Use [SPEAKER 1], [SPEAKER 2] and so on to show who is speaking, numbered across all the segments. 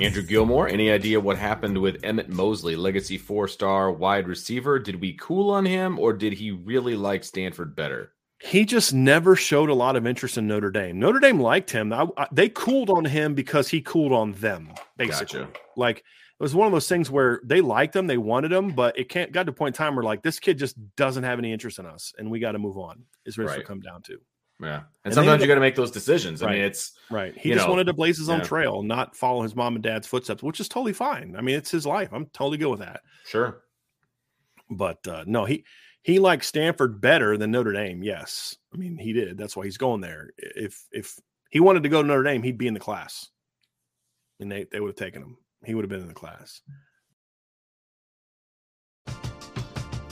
[SPEAKER 1] Andrew Gilmore, any idea what happened with Emmett Mosley, legacy four star wide receiver? Did we cool on him or did he really like Stanford better?
[SPEAKER 2] He just never showed a lot of interest in Notre Dame. Notre Dame liked him. I, I, they cooled on him because he cooled on them, basically. Gotcha. Like it was one of those things where they liked him, they wanted him, but it can't got to a point in time where like this kid just doesn't have any interest in us, and we got to move on. Is what right. it's come down to.
[SPEAKER 1] Yeah. And, and sometimes you got to make those decisions.
[SPEAKER 2] Right.
[SPEAKER 1] I mean, it's
[SPEAKER 2] right. He just know, wanted to blaze his own yeah. trail, not follow his mom and dad's footsteps, which is totally fine. I mean, it's his life. I'm totally good with that.
[SPEAKER 1] Sure.
[SPEAKER 2] But uh, no, he he liked Stanford better than Notre Dame. Yes. I mean, he did. That's why he's going there. If if he wanted to go to Notre Dame, he'd be in the class. And they, they would have taken him. He would have been in the class.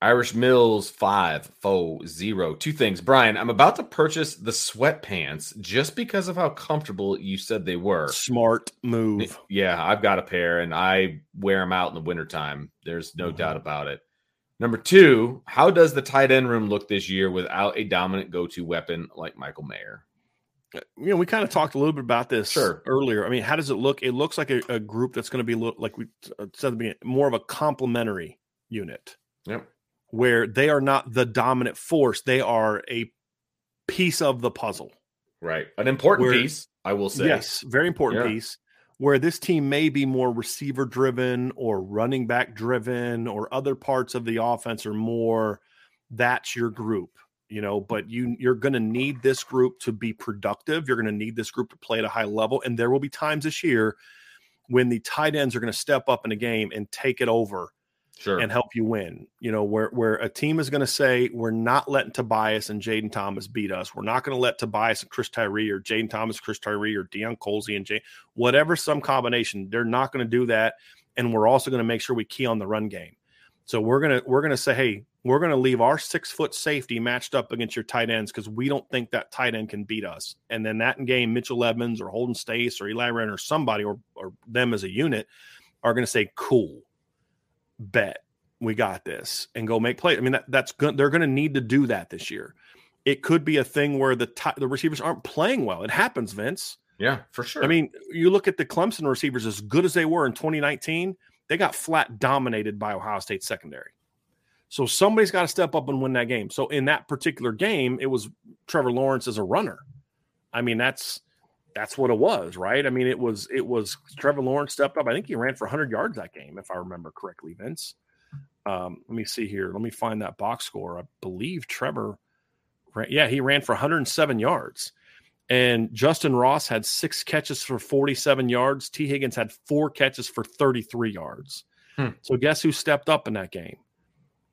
[SPEAKER 1] Irish Mills five four zero. Two things, Brian. I'm about to purchase the sweatpants just because of how comfortable you said they were.
[SPEAKER 2] Smart move.
[SPEAKER 1] Yeah, I've got a pair and I wear them out in the wintertime. There's no mm-hmm. doubt about it. Number two, how does the tight end room look this year without a dominant go-to weapon like Michael Mayer?
[SPEAKER 2] uh, you know, we kind of talked a little bit about this
[SPEAKER 1] sure.
[SPEAKER 2] earlier. I mean, how does it look? It looks like a, a group that's going to be look like we uh, said at the beginning, more of a complementary unit.
[SPEAKER 1] Yep.
[SPEAKER 2] Where they are not the dominant force, they are a piece of the puzzle.
[SPEAKER 1] Right. An important
[SPEAKER 2] Where,
[SPEAKER 1] piece, I will say.
[SPEAKER 2] Yes, very important yeah. piece. Where this team may be more receiver driven or running back driven or other parts of the offense are more that's your group you know but you you're going to need this group to be productive you're going to need this group to play at a high level and there will be times this year when the tight ends are going to step up in a game and take it over
[SPEAKER 1] sure.
[SPEAKER 2] and help you win you know where where a team is going to say we're not letting tobias and jayden thomas beat us we're not going to let tobias and chris tyree or jayden thomas chris tyree or deion colzie and jay whatever some combination they're not going to do that and we're also going to make sure we key on the run game so we're gonna we're gonna say, hey, we're going to leave our six foot safety matched up against your tight ends because we don't think that tight end can beat us. And then that game, Mitchell Evans or Holden Staes or Eli Raridon or somebody or, or them as a unit are going to say, cool, bet we got this and go make plays. I mean, that, that's good. They're going to need to do that this year. It could be a thing where the t- the receivers aren't playing well. It happens, Vince.
[SPEAKER 1] Yeah, for sure.
[SPEAKER 2] I mean, you look at the Clemson receivers as good as they were in 2019, they got flat dominated by Ohio State secondary. So somebody's got to step up and win that game. So in that particular game, it was Trevor Lawrence as a runner. I mean, that's that's what it was, right? I mean, it was it was Trevor Lawrence stepped up. I think he ran for 100 yards that game, if I remember correctly, Vince. Um, let me see here. Let me find that box score. I believe Trevor, ran, yeah, he ran for 107 yards. And Justin Ross had six catches for 47 yards. Tee Higgins had four catches for 33 yards. Hmm. So guess who stepped up in that game?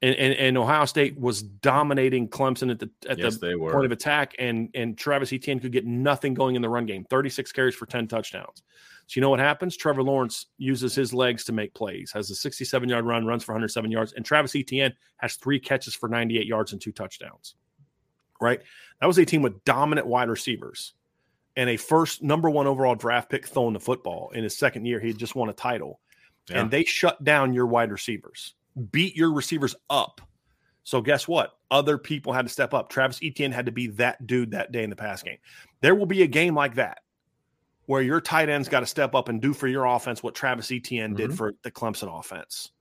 [SPEAKER 2] And, and, and, Ohio State was dominating Clemson at the at yes, the point of attack, and and Travis Etienne could get nothing going in the run game. Thirty six carries for ten touchdowns. So you know what happens? Trevor Lawrence uses his legs to make plays. Has a sixty seven yard run, runs for one hundred seven yards, and Travis Etienne has three catches for ninety eight yards and two touchdowns. Right, that was a team with dominant wide receivers and a first number one overall draft pick throwing the football in his second year. He had just won a title, yeah. and they shut down your wide receivers beat your receivers up. So guess what? Other people had to step up. Travis Etienne had to be that dude that day in the pass game. There will be a game like that where your tight end's got to step up and do for your offense what Travis Etienne mm-hmm. did for the Clemson offense.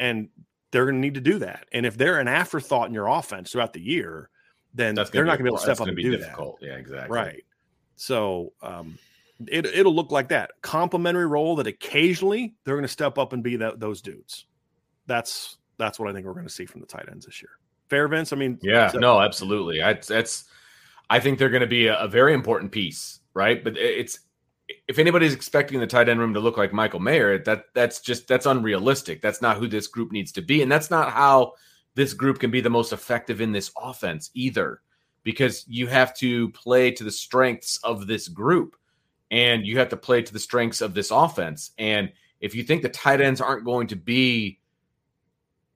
[SPEAKER 2] And they're going to need to do that. And if they're an afterthought in your offense throughout the year, then they're not going to be able to step up and do difficult.
[SPEAKER 1] that. Yeah, exactly.
[SPEAKER 2] Right. So um, it, it'll look like that complementary role that occasionally they're going to step up and be that, those dudes that's that's what I think we're going to see from the tight ends this year. Fair, Vince. I mean,
[SPEAKER 1] yeah, no, absolutely. I, that's I think they're going to be a, a, very important piece, right? But it's if anybody's expecting the tight end room to look like Michael Mayer, that that's just that's unrealistic. That's not who this group needs to be, and that's not how this group can be the most effective in this offense either. Because you have to play to the strengths of this group, and you have to play to the strengths of this offense. And if you think the tight ends aren't going to be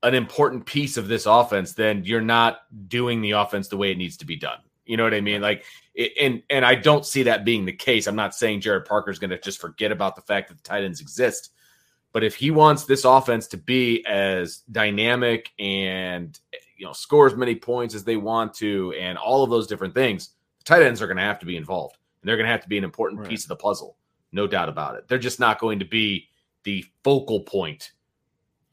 [SPEAKER 1] an important piece of this offense, then you're not doing the offense the way it needs to be done. You know what I mean? Like, it, and and I don't see that being the case. I'm not saying Gerad Parker is going to just forget about the fact that the tight ends exist, but if he wants this offense to be as dynamic and you know score as many points as they want to, and all of those different things, the tight ends are going to have to be involved, and they're going to have to be an important right. piece of the puzzle, no doubt about it. They're just not going to be the focal point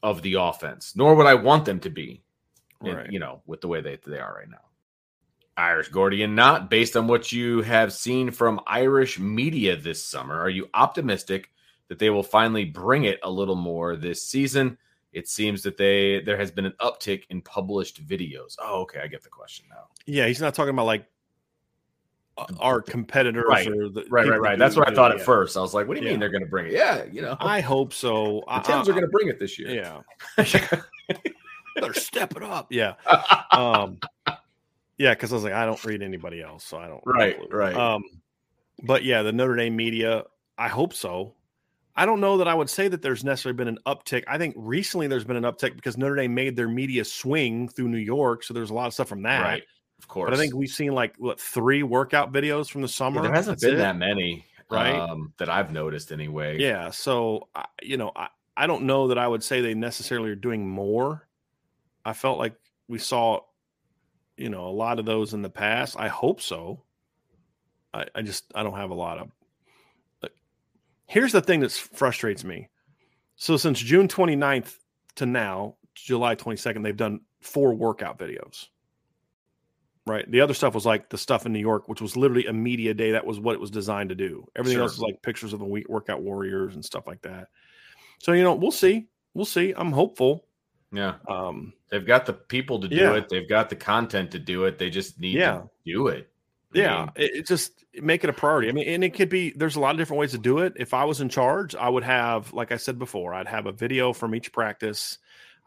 [SPEAKER 1] of the offense, nor would I want them to be, eh, right. in, you know, with the way they, they are right now. Irish Gordian, not based on what you have seen from Irish media this summer. Are you optimistic that they will finally bring it a little more this season? It seems that they there has been an uptick in published videos. Oh, okay, I get the question now.
[SPEAKER 2] Yeah, he's not talking about like our competitors
[SPEAKER 1] right.
[SPEAKER 2] The
[SPEAKER 1] right, right, right. That's what I thought at first. I was like, what do you yeah. mean they're going to bring it? Yeah, you know.
[SPEAKER 2] I hope so.
[SPEAKER 1] The Tims are going to bring it this year.
[SPEAKER 2] Yeah. Better step it up. Yeah. Um, yeah, because I was like, I don't read anybody else, so I don't.
[SPEAKER 1] Right, right.
[SPEAKER 2] Um, but yeah, the Notre Dame media, I hope so. I don't know that I would say that there's necessarily been an uptick. I think recently there's been an uptick because Notre Dame made their media swing through New York, so there's a lot of stuff from that.
[SPEAKER 1] Right. Of course.
[SPEAKER 2] But I think we've seen like what three workout videos from the summer.
[SPEAKER 1] Yeah, there hasn't That's been it. that many, right? Um, that I've noticed anyway.
[SPEAKER 2] Yeah. So you know, I, I don't know that I would say they necessarily are doing more. I felt like we saw, you know, a lot of those in the past. I hope so. I, I just I don't have a lot of. But here's the thing that frustrates me. So since June 29th to now, July 22nd, they've done four workout videos. Right. The other stuff was like the stuff in New York, which was literally a media day. That was what it was designed to do. Everything sure. else is like pictures of the week workout warriors and stuff like that. So you know, we'll see. We'll see. I'm hopeful.
[SPEAKER 1] Yeah. Um, they've got the people to do yeah. it. They've got the content to do it. They just need yeah. to do it.
[SPEAKER 2] I yeah, mean, it, it, just make it a priority. I mean, and it could be. There's a lot of different ways to do it. If I was in charge, I would have, like I said before, I'd have a video from each practice.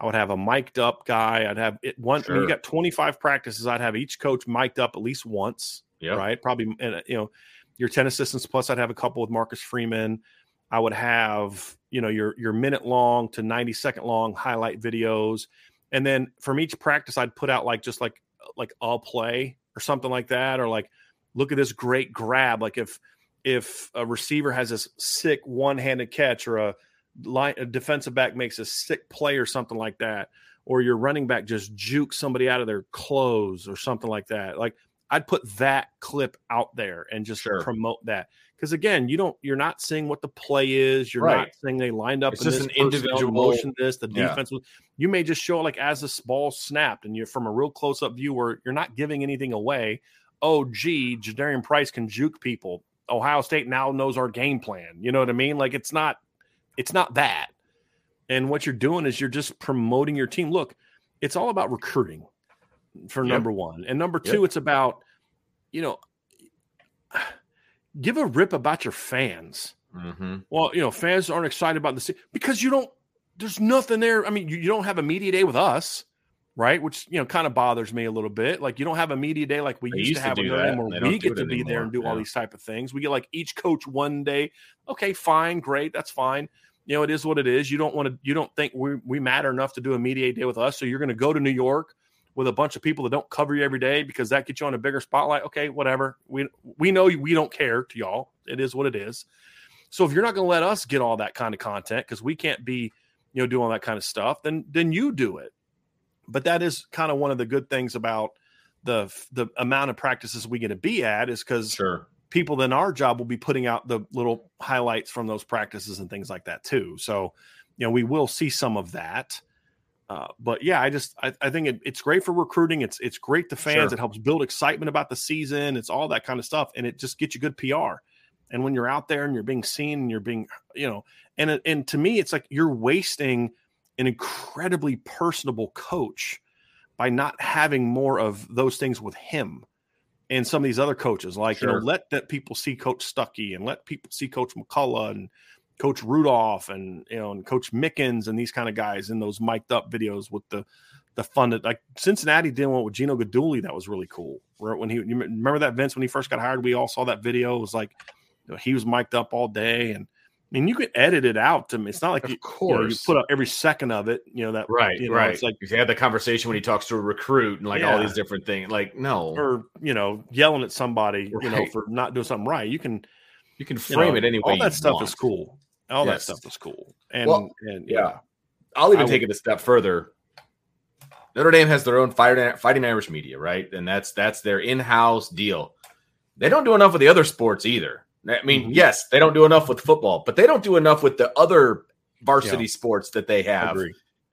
[SPEAKER 2] I would have a mic'd up guy. I'd have it one. Sure. I mean, you got 25 practices. I'd have each coach mic'd up at least once. Yeah. Right. Probably, and uh, you know, your 10 assistants plus. I'd have a couple with Marcus Freeman. I would have, you know, your your minute long to 90 second long highlight videos. And then from each practice, I'd put out like just like uh, like a play or something like that, or like look at this great grab. Like if if a receiver has this sick one handed catch, or a line a defensive back makes a sick play or something like that, or your running back just jukes somebody out of their clothes or something like that. Like I'd put that clip out there and just sure. promote that. Because again, you don't you're not seeing what the play is. You're right. not saying they lined up.
[SPEAKER 1] It's just an individual motion.
[SPEAKER 2] This the defense. You may just show like as the ball snapped, and you're from a real close up view where you're not giving anything away. Oh, gee, Jadarian Price can juke people. Ohio State now knows our game plan. You know what I mean? Like it's not, it's not that. And what you're doing is you're just promoting your team. Look, it's all about recruiting for yep. number one, and number two, yep. it's about, you know give a rip about your fans. Mm-hmm. Well, you know, fans aren't excited about the city because you don't. There's nothing there. I mean, you, you don't have a media day with us, right? Which you know kind of bothers me a little bit. Like you don't have a media day like we used, used, to have to with where we get to be there and do yeah. all these type of things. We get like each coach one day. Okay, fine, great, that's fine. You know, it is what it is. You don't want to. You don't think we we matter enough to do a media day with us, so you're going to go to New York with a bunch of people that don't cover you every day because that gets you on a bigger spotlight. Okay, whatever. We we know we don't care to y'all. It is what it is. So if you're not going to let us get all that kind of content because we can't be, you know, doing all that kind of stuff, then then you do it. But that is kind of one of the good things about the the amount of practices we get to be at is because
[SPEAKER 1] sure.
[SPEAKER 2] people in our job will be putting out the little highlights from those practices and things like that too. So, you know, we will see some of that. Uh, but yeah, I just I, I think it, it's great for recruiting. It's it's great to fans. Sure. It helps build excitement about the season. It's all that kind of stuff, and it just gets you good PR. And when you're out there and you're being seen and you're being, you know, and and to me, it's like you're wasting an incredibly personable coach by not having more of those things with him and some of these other coaches. Like sure. you know, let that people see Coach Stuckey and let people see Coach McCullough and Coach Rudolph and you know and Coach Mickens and these kind of guys in those mic'd up videos with the the fun that like Cincinnati did one with Gino Guidugli that was really cool. Where when he you remember that Vince when he first got hired, we all saw that video. It was like you know, he was mic'd up all day and I mean, you could edit it out to me. It's not like
[SPEAKER 1] of
[SPEAKER 2] you,
[SPEAKER 1] course
[SPEAKER 2] you, know, you, put up every second of it. You know that
[SPEAKER 1] right,
[SPEAKER 2] you know,
[SPEAKER 1] right.
[SPEAKER 2] It's like
[SPEAKER 1] he had the conversation when he talks to a recruit and like yeah. all these different things. Like no,
[SPEAKER 2] or you know, yelling at somebody, right. you know, for not doing something right. You can
[SPEAKER 1] you can frame you know, it anyway.
[SPEAKER 2] All that stuff
[SPEAKER 1] want.
[SPEAKER 2] is cool. All yes. that stuff is cool. And,
[SPEAKER 1] well,
[SPEAKER 2] and
[SPEAKER 1] yeah. yeah. I'll even I take it a step further. Notre Dame has their own fighting Irish media, right? And that's that's their in-house deal. They don't do enough with the other sports either. I mean, mm-hmm. yes, they don't do enough with football, but they don't do enough with the other varsity yeah. sports that they have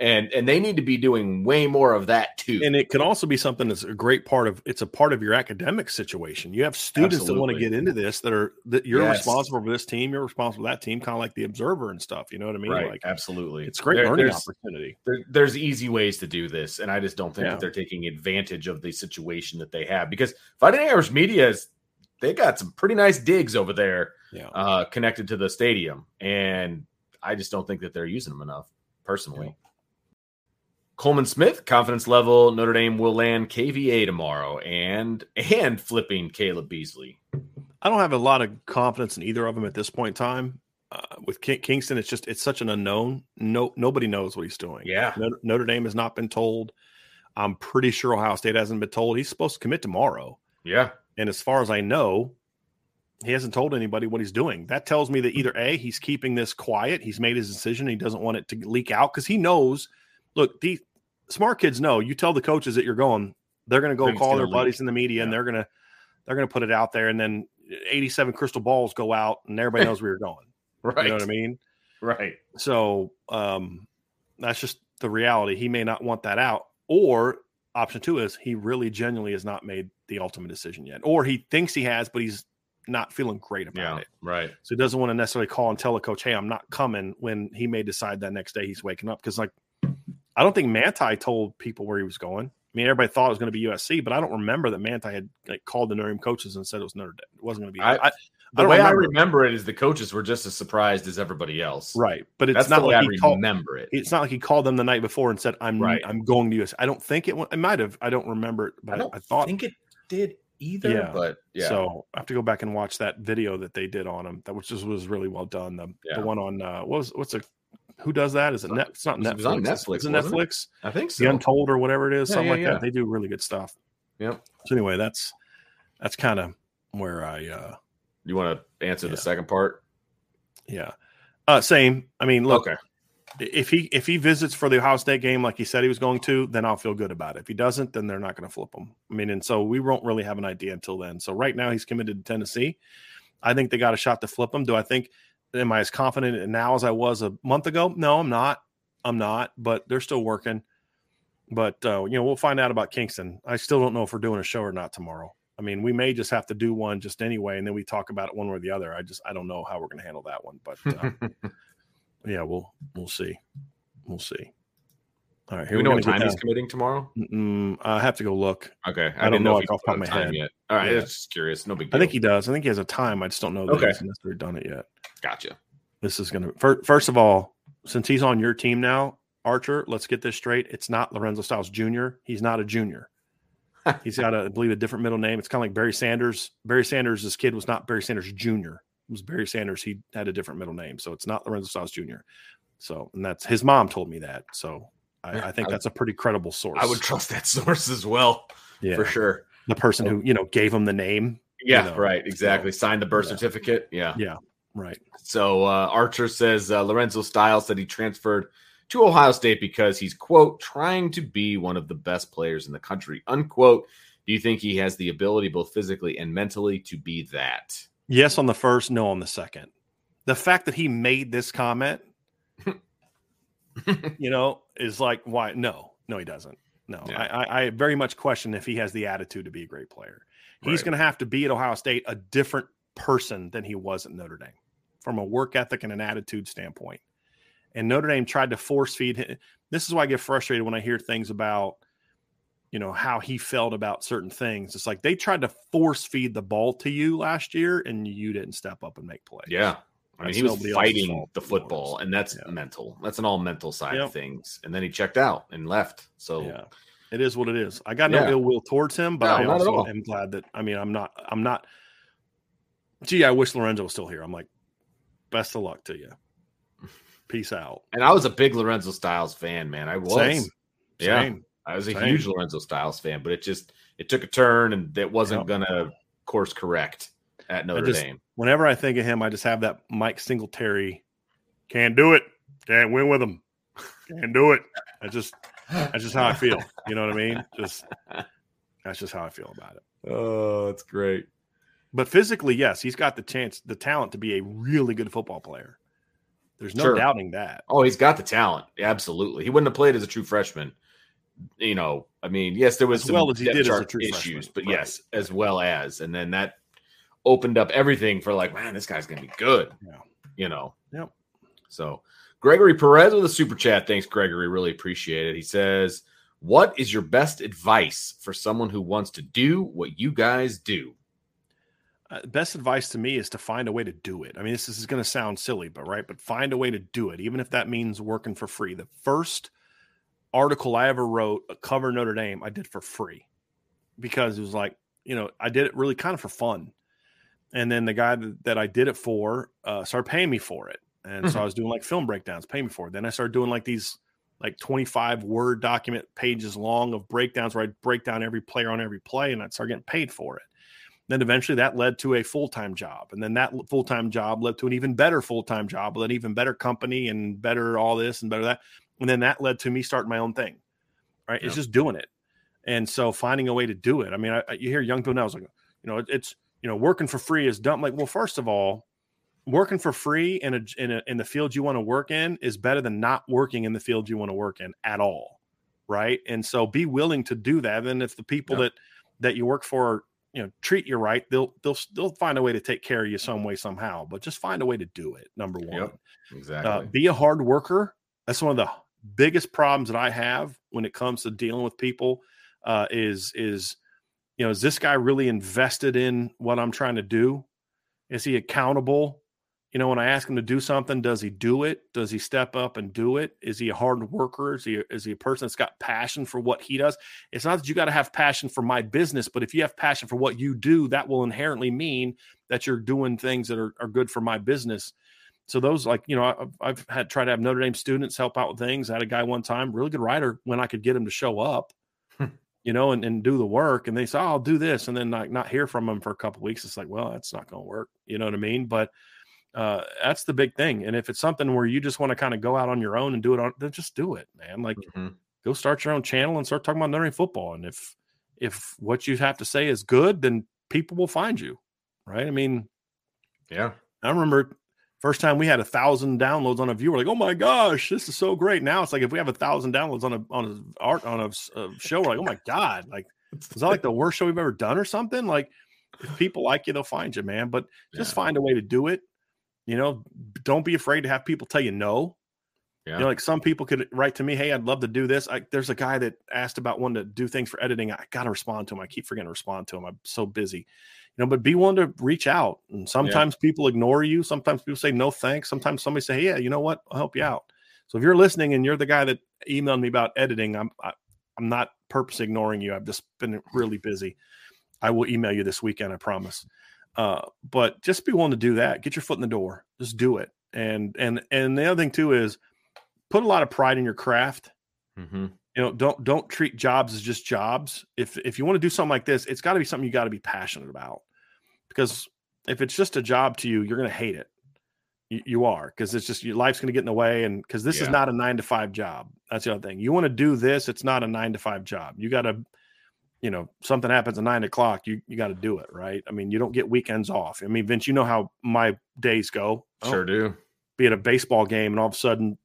[SPEAKER 1] and and they need to be doing way more of that too
[SPEAKER 2] and it can also be something that's a great part of it's a part of your academic situation you have students Absolutely. that want to get into this that are that you're yes. responsible for this team you're responsible for that team kind of like the observer and stuff you know what i mean
[SPEAKER 1] right
[SPEAKER 2] like
[SPEAKER 1] absolutely
[SPEAKER 2] it's great there, learning there's, opportunity
[SPEAKER 1] there, there's easy ways to do this and i just don't think yeah. that they're taking advantage of the situation that they have because fighting irish media is they got some pretty nice digs over there
[SPEAKER 2] yeah.
[SPEAKER 1] uh, connected to the stadium and i just don't think that they're using them enough personally yeah. Coleman Smith, confidence level, Notre Dame will land KVA tomorrow and and flipping Caleb Beasley.
[SPEAKER 2] I don't have a lot of confidence in either of them at this point in time. Uh, with King- Kingston, it's just it's such an unknown. No, nobody knows what he's doing.
[SPEAKER 1] Yeah,
[SPEAKER 2] Notre, Notre Dame has not been told. I'm pretty sure Ohio State hasn't been told. He's supposed to commit tomorrow.
[SPEAKER 1] Yeah,
[SPEAKER 2] and as far as I know, he hasn't told anybody what he's doing. That tells me that either a he's keeping this quiet. He's made his decision. He doesn't want it to leak out because he knows. Look, the, smart kids know you tell the coaches that you're going, they're going to go call their leak. buddies in the media yeah. and they're going to they're going to put it out there and then 87 crystal balls go out and everybody knows where you're going.
[SPEAKER 1] right.
[SPEAKER 2] You know what I mean?
[SPEAKER 1] Right.
[SPEAKER 2] So um, that's just the reality. He may not want that out. Or option two is he really genuinely has not made the ultimate decision yet. Or he thinks he has, but he's not feeling great about
[SPEAKER 1] Yeah.
[SPEAKER 2] it.
[SPEAKER 1] Right.
[SPEAKER 2] So he doesn't want to necessarily call and tell a coach, hey, I'm not coming when he may decide that next day he's waking up. Because like I don't think Manti told people where he was going. I mean, everybody thought it was going to be USC, but I don't remember that Manti had like called the Notre Dame coaches and said it was Notre Dame. It wasn't going to be.
[SPEAKER 1] I-
[SPEAKER 2] I,
[SPEAKER 1] The
[SPEAKER 2] don't
[SPEAKER 1] way I
[SPEAKER 2] remember.
[SPEAKER 1] remember it is the coaches were just as surprised as everybody else.
[SPEAKER 2] right, but it's
[SPEAKER 1] That's
[SPEAKER 2] not like
[SPEAKER 1] I
[SPEAKER 2] he called.
[SPEAKER 1] remember it.
[SPEAKER 2] It's not like he called them the night before and said, "I'm
[SPEAKER 1] Right.
[SPEAKER 2] I'm going to US." I don't think it. It might have. I don't remember it, but
[SPEAKER 1] I
[SPEAKER 2] I,
[SPEAKER 1] don't
[SPEAKER 2] I thought
[SPEAKER 1] think it did either.
[SPEAKER 2] Yeah.
[SPEAKER 1] But yeah.
[SPEAKER 2] So I have to go back and watch that video that they did on him. That was just was really well done. The
[SPEAKER 1] Yeah.
[SPEAKER 2] the one on uh, what was what's a who does that? Is it net? It's not
[SPEAKER 1] it
[SPEAKER 2] Netflix.
[SPEAKER 1] was on
[SPEAKER 2] It's-
[SPEAKER 1] Netflix,
[SPEAKER 2] Is it
[SPEAKER 1] it?
[SPEAKER 2] Netflix?
[SPEAKER 1] I think so. The.
[SPEAKER 2] Untold or whatever it is,
[SPEAKER 1] Yeah,
[SPEAKER 2] something like that. They do really good stuff.
[SPEAKER 1] Yep.
[SPEAKER 2] So anyway, that's that's kind of where I uh
[SPEAKER 1] You want to answer
[SPEAKER 2] Yeah.
[SPEAKER 1] the second part?
[SPEAKER 2] yeah. Uh same. I mean, look,
[SPEAKER 1] okay.
[SPEAKER 2] if he if he visits for the Ohio State game like he said he was going to, then I'll feel good about it. If he doesn't, then they're not going to flip him. I mean, and so we won't really have an idea until then. So right now he's committed to Tennessee. I think they got a shot to flip him. Do I think am I as confident now as I was a month ago? No, I'm not. I'm not, but they're still working. But uh, you know, we'll find out about Kingston. I still don't know if we're doing a show or not tomorrow. I mean, we may just have to do one just anyway, and then we talk about it one way or the other. I just I don't know how we're going to handle that one, but uh, yeah, we'll we'll see, we'll see. All right, here
[SPEAKER 1] we know what time he's committing tomorrow?
[SPEAKER 2] Mm, I have to go look.
[SPEAKER 1] Okay.
[SPEAKER 2] I don't
[SPEAKER 1] didn't
[SPEAKER 2] know,
[SPEAKER 1] if
[SPEAKER 2] like, off the top of my
[SPEAKER 1] time
[SPEAKER 2] head.
[SPEAKER 1] Yet. All right.
[SPEAKER 2] Yeah.
[SPEAKER 1] Just curious. No big
[SPEAKER 2] I think he does. I think he has a time. I just don't know that
[SPEAKER 1] Okay.
[SPEAKER 2] he's necessarily done it yet.
[SPEAKER 1] Gotcha.
[SPEAKER 2] This is going to first of all, since he's on your team now, Archer. Let's get this straight. It's not Lorenzo Styles Jr. He's not a junior. He's got, a, I believe, a different middle name. It's kind of like Barry Sanders. Barry Sanders, this kid was not Barry Sanders Jr. It was Barry Sanders. He had a different middle name, so it's not Lorenzo Styles Jr. So, and that's his mom told me that. So, I, I think
[SPEAKER 1] I-
[SPEAKER 2] that's a pretty credible source.
[SPEAKER 1] I would trust that source as well,
[SPEAKER 2] yeah,
[SPEAKER 1] for sure.
[SPEAKER 2] the person who you know gave him the name.
[SPEAKER 1] Yeah,
[SPEAKER 2] know,
[SPEAKER 1] right. Exactly. Signed the birth
[SPEAKER 2] yeah.
[SPEAKER 1] certificate. Yeah.
[SPEAKER 2] Yeah, right.
[SPEAKER 1] So uh, Archer says uh, Lorenzo Styles said he transferred to Ohio State because he's quote trying to be one of the best players in the country unquote. Do you think he has the ability, both physically and mentally, to be that?
[SPEAKER 2] Yes on the first, no on the second. The fact that he made this comment, you know, is like, why? No, no, he doesn't. No,
[SPEAKER 1] Yeah.
[SPEAKER 2] I, I, very much question if he has the attitude to be a great player. He's
[SPEAKER 1] Right.
[SPEAKER 2] going to have to be at Ohio State a different person than he was at Notre Dame from a work ethic and an attitude standpoint. And Notre Dame tried to force feed him. This is why I get frustrated when I hear things about, you know, how he felt about certain things. It's like they tried to force feed the ball to you last year and you didn't step up and make plays.
[SPEAKER 1] Yeah. I mean,
[SPEAKER 2] That's
[SPEAKER 1] he was fighting the football, and that's
[SPEAKER 2] Yeah.
[SPEAKER 1] mental. That's an all mental side
[SPEAKER 2] Yep.
[SPEAKER 1] of things. And then he checked out and left. So
[SPEAKER 2] Yeah. It is what it is. I got no
[SPEAKER 1] Yeah.
[SPEAKER 2] ill will towards him, but
[SPEAKER 1] No,
[SPEAKER 2] I also am glad that I mean I'm not I'm not gee, I wish Lorenzo was still here. I'm like, best of luck to you. Peace out.
[SPEAKER 1] And I was a big Lorenzo Styles fan, man. I was.
[SPEAKER 2] Same.
[SPEAKER 1] Yeah.
[SPEAKER 2] Same.
[SPEAKER 1] I was a
[SPEAKER 2] Same.
[SPEAKER 1] huge Lorenzo Styles fan, but it just it took a turn and it wasn't
[SPEAKER 2] Yep.
[SPEAKER 1] gonna course correct at Notre
[SPEAKER 2] just-
[SPEAKER 1] Dame.
[SPEAKER 2] Whenever I think of him, I just have that Mike Singletary. Can't do it. Can't win with him. Can't do it. I just that's just how I feel. You know what I mean? Just that's just how I feel about it.
[SPEAKER 1] Oh, that's great.
[SPEAKER 2] But physically, yes, he's got the chance, the talent to be a really good football player. There's no
[SPEAKER 1] Sure.
[SPEAKER 2] doubting that.
[SPEAKER 1] Oh, he's got the talent. Absolutely. He wouldn't have played as a true freshman. You know, I mean, yes, there was
[SPEAKER 2] As
[SPEAKER 1] some
[SPEAKER 2] well as he did as a true
[SPEAKER 1] issues,
[SPEAKER 2] freshman.
[SPEAKER 1] but
[SPEAKER 2] Right.
[SPEAKER 1] yes, as well as, and then that opened up everything for like, man, this guy's gonna be good.
[SPEAKER 2] Yeah.
[SPEAKER 1] You know.
[SPEAKER 2] Yep.
[SPEAKER 1] So Gregory Perez with a super chat. Thanks, Gregory. Really appreciate it. He says, What is your best advice for someone who wants to do what you guys do?
[SPEAKER 2] Uh, best advice to me is to find a way to do it. I mean, this, this is going to sound silly, but right, but find a way to do it, even if that means working for free. The first article I ever wrote, a cover Notre Dame, I did for free because it was like, you know, I did it really kind of for fun. And then the guy that, that I did it for uh, started paying me for it. And so I was doing like film breakdowns, paying me for it. Then I started doing like these like 25 word document pages long of breakdowns where I'd break down every player on every play and I'd start getting paid for it. Then eventually that led to a full time job. And then that full time job led to an even better full time job with an even better company and better all this and better that. And then that led to me starting my own thing. Right. It's just doing it. And so finding a way to do it. I mean, I, I- you hear young people now, it's like, you know, it, it's you know, working for free is dumb. Like, well, first of all, working for free in a, in a, in the field you want to work in is better than not working in the field you want to work in at all, right? And so be willing to do that. And if the people that that you work for, you know, treat you right, they'll they'll they'll find a way to take care of you some way somehow. But just find a way to do it. Number one, yep,
[SPEAKER 1] uh, exactly. Uh,
[SPEAKER 2] be a hard worker. That's one of the biggest problems that I have when it comes to dealing with people. Uh, is is you know, is this guy really invested in what I'm trying to do? Is he accountable? You know, when I ask him to do something, does he do it? Does he step up and do it? Is he a hard worker? Is he is he a person that's got passion for what he does? It's not that you got to have passion for my business, but if you have passion for what you do, that will inherently mean that you're doing things that are, are good for my business. So those like you know I've, I've had tried to have Notre Dame students help out with things. I had a guy one time, really good writer, when I could get him to show up hmm. you know, and, and do the work. And they say, oh, I'll do this. And then like not hear from him for a couple weeks. It's like, well, that's not going to work. You know what I mean? But uh, that's the big thing. And if it's something where you just want to kind of go out on your own and do it on, then just do it, man. Like mm-hmm. go start your own channel and start talking about Notre Dame football. And if, if what you have to say is good, then people will find you. Right. I mean,
[SPEAKER 1] yeah.
[SPEAKER 2] I remember First time we had a thousand downloads on a viewer, like, "Oh my gosh, this is so great!" Now it's like if we have a thousand downloads on a on a art on a, a show, we're like, "Oh my god!" Like, is that like the worst show we've ever done or something? Like, if people like you, they'll find you, man. But just yeah. find a way to do it. You know, don't be afraid to have people tell you no. Yeah. You know, like some people could write to me, "Hey, I'd love to do this." I, there's a guy that asked about wanting to do things for editing. I got to respond to him. I keep forgetting to respond to him. I'm so busy you know, but be willing to reach out. And sometimes yeah. people ignore you. Sometimes people say no thanks. Sometimes somebody say, hey, yeah, you know what? I'll help you out. So if you're listening and you're the guy that emailed me about editing, I'm I, am i am not purposely ignoring you. I've just been really busy. I will email you this weekend, I promise. Uh, but just be willing to do that. Get your foot in the door. Just do it. And and and the other thing too is put a lot of pride in your craft. Mm-hmm. You know, don't don't treat jobs as just jobs. If if you want to do something like this, it's got to be something you got to be passionate about because if it's just a job to you, you're going to hate it. You, you are because it's just your life's going to get in the way, and because this yeah. is not a nine to five job. That's the other thing. You want to do this, it's not a nine to five job. You got to, you know, something happens at nine o'clock, you you got to do it, right? I mean, you don't get weekends off. I mean, Vince, you know how my days go.
[SPEAKER 1] Oh, sure do.
[SPEAKER 2] Be at a baseball game, and all of a sudden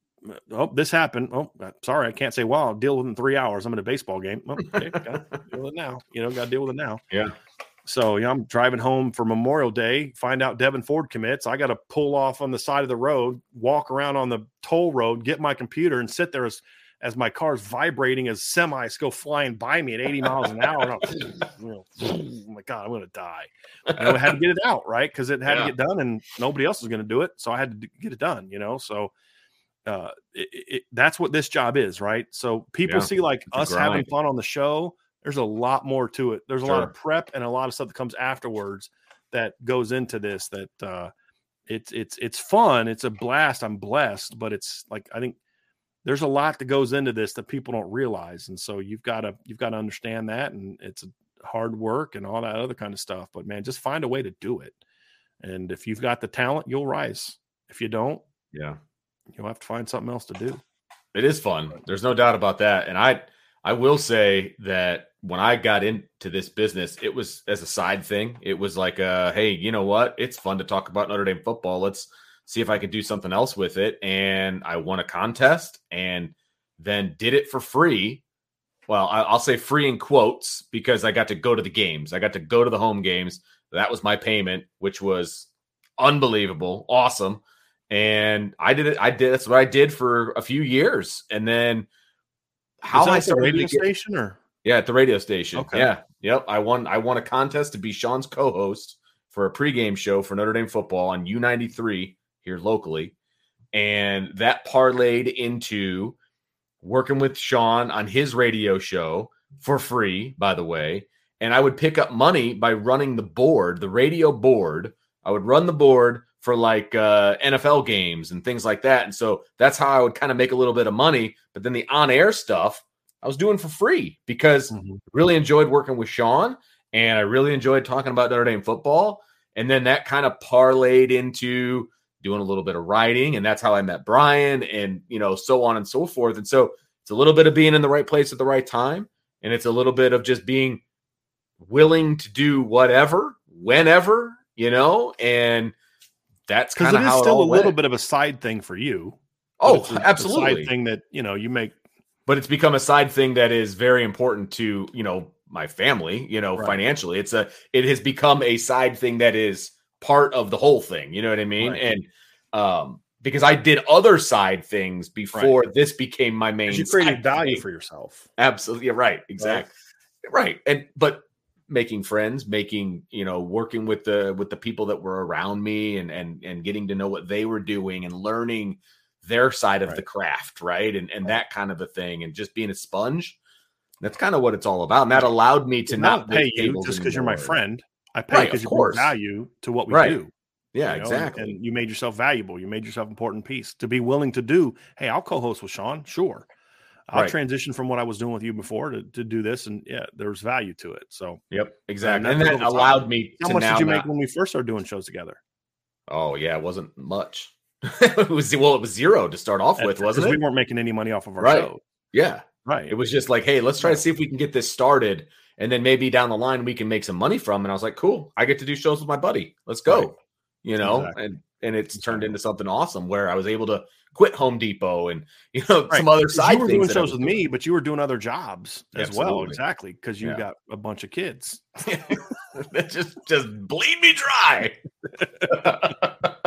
[SPEAKER 2] oh, this happened. Oh, uh, sorry, I can't say, well, I'll deal with it in three hours. I'm in a baseball game. Oh, okay, got to deal with it now. You know, got to deal with it now.
[SPEAKER 1] Yeah.
[SPEAKER 2] So, you know, I'm driving home for Memorial Day, find out devin Ford commits. I got to pull off on the side of the road, walk around on the toll road, get my computer, and sit there as as my car's vibrating as semis go flying by me at 80 miles an hour. oh my God, I'm going to die. You know, I had to get it out, right? Because it had yeah. to get done and nobody else was going to do it. So I had to get it done, you know? So uh, it, it, that's what this job is, right? So people yeah. see like us having fun on the show there's a lot more to it. There's a sure. lot of prep and a lot of stuff that comes afterwards that goes into this that uh it's it's it's fun. It's a blast. I'm blessed, but it's like I think there's a lot that goes into this that people don't realize. And so you've got to you've got to understand that and it's hard work and all that other kind of stuff. But man, just find a way to do it. And if you've got the talent, you'll rise. If you don't,
[SPEAKER 1] yeah,
[SPEAKER 2] you'll have to find something else to do.
[SPEAKER 1] It is fun. There's no doubt about that. And I I will say that when I got into this business, it was as a side thing. It was like, uh, hey, you know what? It's fun to talk about Notre Dame football. Let's see if I can do something else with it. And I won a contest and then did it for free. Well, I'll say free in quotes because I got to go to the games. I got to go to the home games. That was my payment, which was unbelievable, awesome. And I did it. I did. That's what I did for a few years, and then
[SPEAKER 2] how I started radio get, station or
[SPEAKER 1] yeah, at the radio station. Okay. Yeah. Yep. I won I won a contest to be Sean's co-host for a pregame show for Notre Dame football on U93 here locally. And that parlayed into working with Sean on his radio show for free, by the way. And I would pick up money by running the board, the radio board. I would run the board for like uh, NFL games and things like that. And so that's how I would kind of make a little bit of money. But then the on air stuff I was doing for free because mm-hmm. really enjoyed working with Sean and I really enjoyed talking about Notre Dame football. And then that kind of parlayed into doing a little bit of writing. And that's how I met Brian and, you know, so on and so forth. And so it's a little bit of being in the right place at the right time. And it's a little bit of just being willing to do whatever whenever, you know, and that's
[SPEAKER 2] because
[SPEAKER 1] kind of how
[SPEAKER 2] still a
[SPEAKER 1] all
[SPEAKER 2] little bit of a side thing for you.
[SPEAKER 1] Oh,
[SPEAKER 2] a-
[SPEAKER 1] absolutely.
[SPEAKER 2] side thing that you know you make.
[SPEAKER 1] but it's become a side thing that is very important to you know my family you know
[SPEAKER 2] Right.
[SPEAKER 1] financially it's a it has become a side thing that is part of the whole thing you know what i mean
[SPEAKER 2] Right.
[SPEAKER 1] and um because i did other side things before this became my main
[SPEAKER 2] you created value
[SPEAKER 1] thing.
[SPEAKER 2] for yourself.
[SPEAKER 1] absolutely yeah, right exactly right and but making friends making you know working with the with the people that were around me and and and getting to know what they were doing and learning their side of
[SPEAKER 2] Right.
[SPEAKER 1] the craft right and and that kind of a thing and just being a sponge that's kind of what it's all about and that allowed me to not
[SPEAKER 2] don't pay you just because you're my friend. I pay because
[SPEAKER 1] of
[SPEAKER 2] you bring value to what we
[SPEAKER 1] Right.
[SPEAKER 2] do.
[SPEAKER 1] yeah
[SPEAKER 2] you know,
[SPEAKER 1] exactly
[SPEAKER 2] And, you made yourself valuable. You made yourself an important piece to be willing to do. Hey, I'll co-host with Sean. Sure. I'll
[SPEAKER 1] Right.
[SPEAKER 2] transition from what I was doing with you before to, to do this, and yeah, there's value to it. So,
[SPEAKER 1] yep exactly
[SPEAKER 2] that's
[SPEAKER 1] and that
[SPEAKER 2] over time.
[SPEAKER 1] allowed me
[SPEAKER 2] how
[SPEAKER 1] to
[SPEAKER 2] much
[SPEAKER 1] now
[SPEAKER 2] did you
[SPEAKER 1] not-
[SPEAKER 2] make when we first started doing shows together?
[SPEAKER 1] oh yeah it wasn't much it was well it was zero to start off with wasn't it
[SPEAKER 2] we weren't making any money off of our
[SPEAKER 1] Right.
[SPEAKER 2] show.
[SPEAKER 1] yeah
[SPEAKER 2] Right.
[SPEAKER 1] It was just like, hey, let's try to see if we can get this started, and then maybe down the line we can make some money from. And I was like, cool, I get to do shows with my buddy. Let's go.
[SPEAKER 2] Right.
[SPEAKER 1] You know,
[SPEAKER 2] Exactly.
[SPEAKER 1] and and it's turned into something awesome where I was able to quit Home Depot and you know
[SPEAKER 2] Right.
[SPEAKER 1] some other side
[SPEAKER 2] you were doing shows with me, but you were doing other jobs as well. Exactly. Because you
[SPEAKER 1] Yeah.
[SPEAKER 2] got a bunch of kids.
[SPEAKER 1] that just just bleed me dry.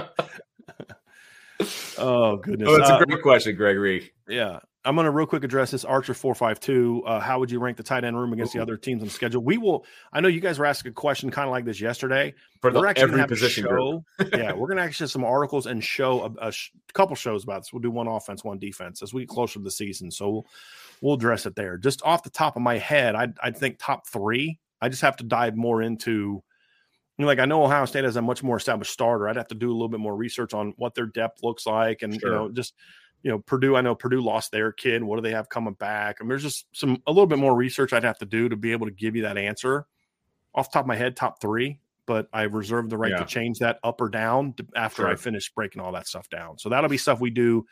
[SPEAKER 2] Oh, goodness.
[SPEAKER 1] oh, that's
[SPEAKER 2] Uh,
[SPEAKER 1] a great question, Gregory.
[SPEAKER 2] Yeah. I'm going to real quick address this Archer 452. Uh, how would you rank the tight end room against the other teams on the schedule? We will. I know you guys were asking a question kind of like this yesterday.
[SPEAKER 1] For the,
[SPEAKER 2] we're actually
[SPEAKER 1] every
[SPEAKER 2] gonna have
[SPEAKER 1] position
[SPEAKER 2] show. yeah, we're going to actually have some articles and show a, a sh- couple shows about this. We'll do one offense, one defense as we get closer to the season. So we'll, we'll address it there. Just off the top of my head, I I think top three. I just have to dive more into. You know, like I know Ohio State has a much more established starter. I'd have to do a little bit more research on what their depth looks like, and
[SPEAKER 1] Sure.
[SPEAKER 2] you know, just you know, Purdue. I know Purdue lost their kid. What do they have coming back? I mean, there's just some a little bit more research I'd have to do to be able to give you that answer. Off the top of my head, top three, but I reserve the right
[SPEAKER 1] Yeah.
[SPEAKER 2] to change that up or down to- after I finish breaking all that stuff down. So that'll be stuff we do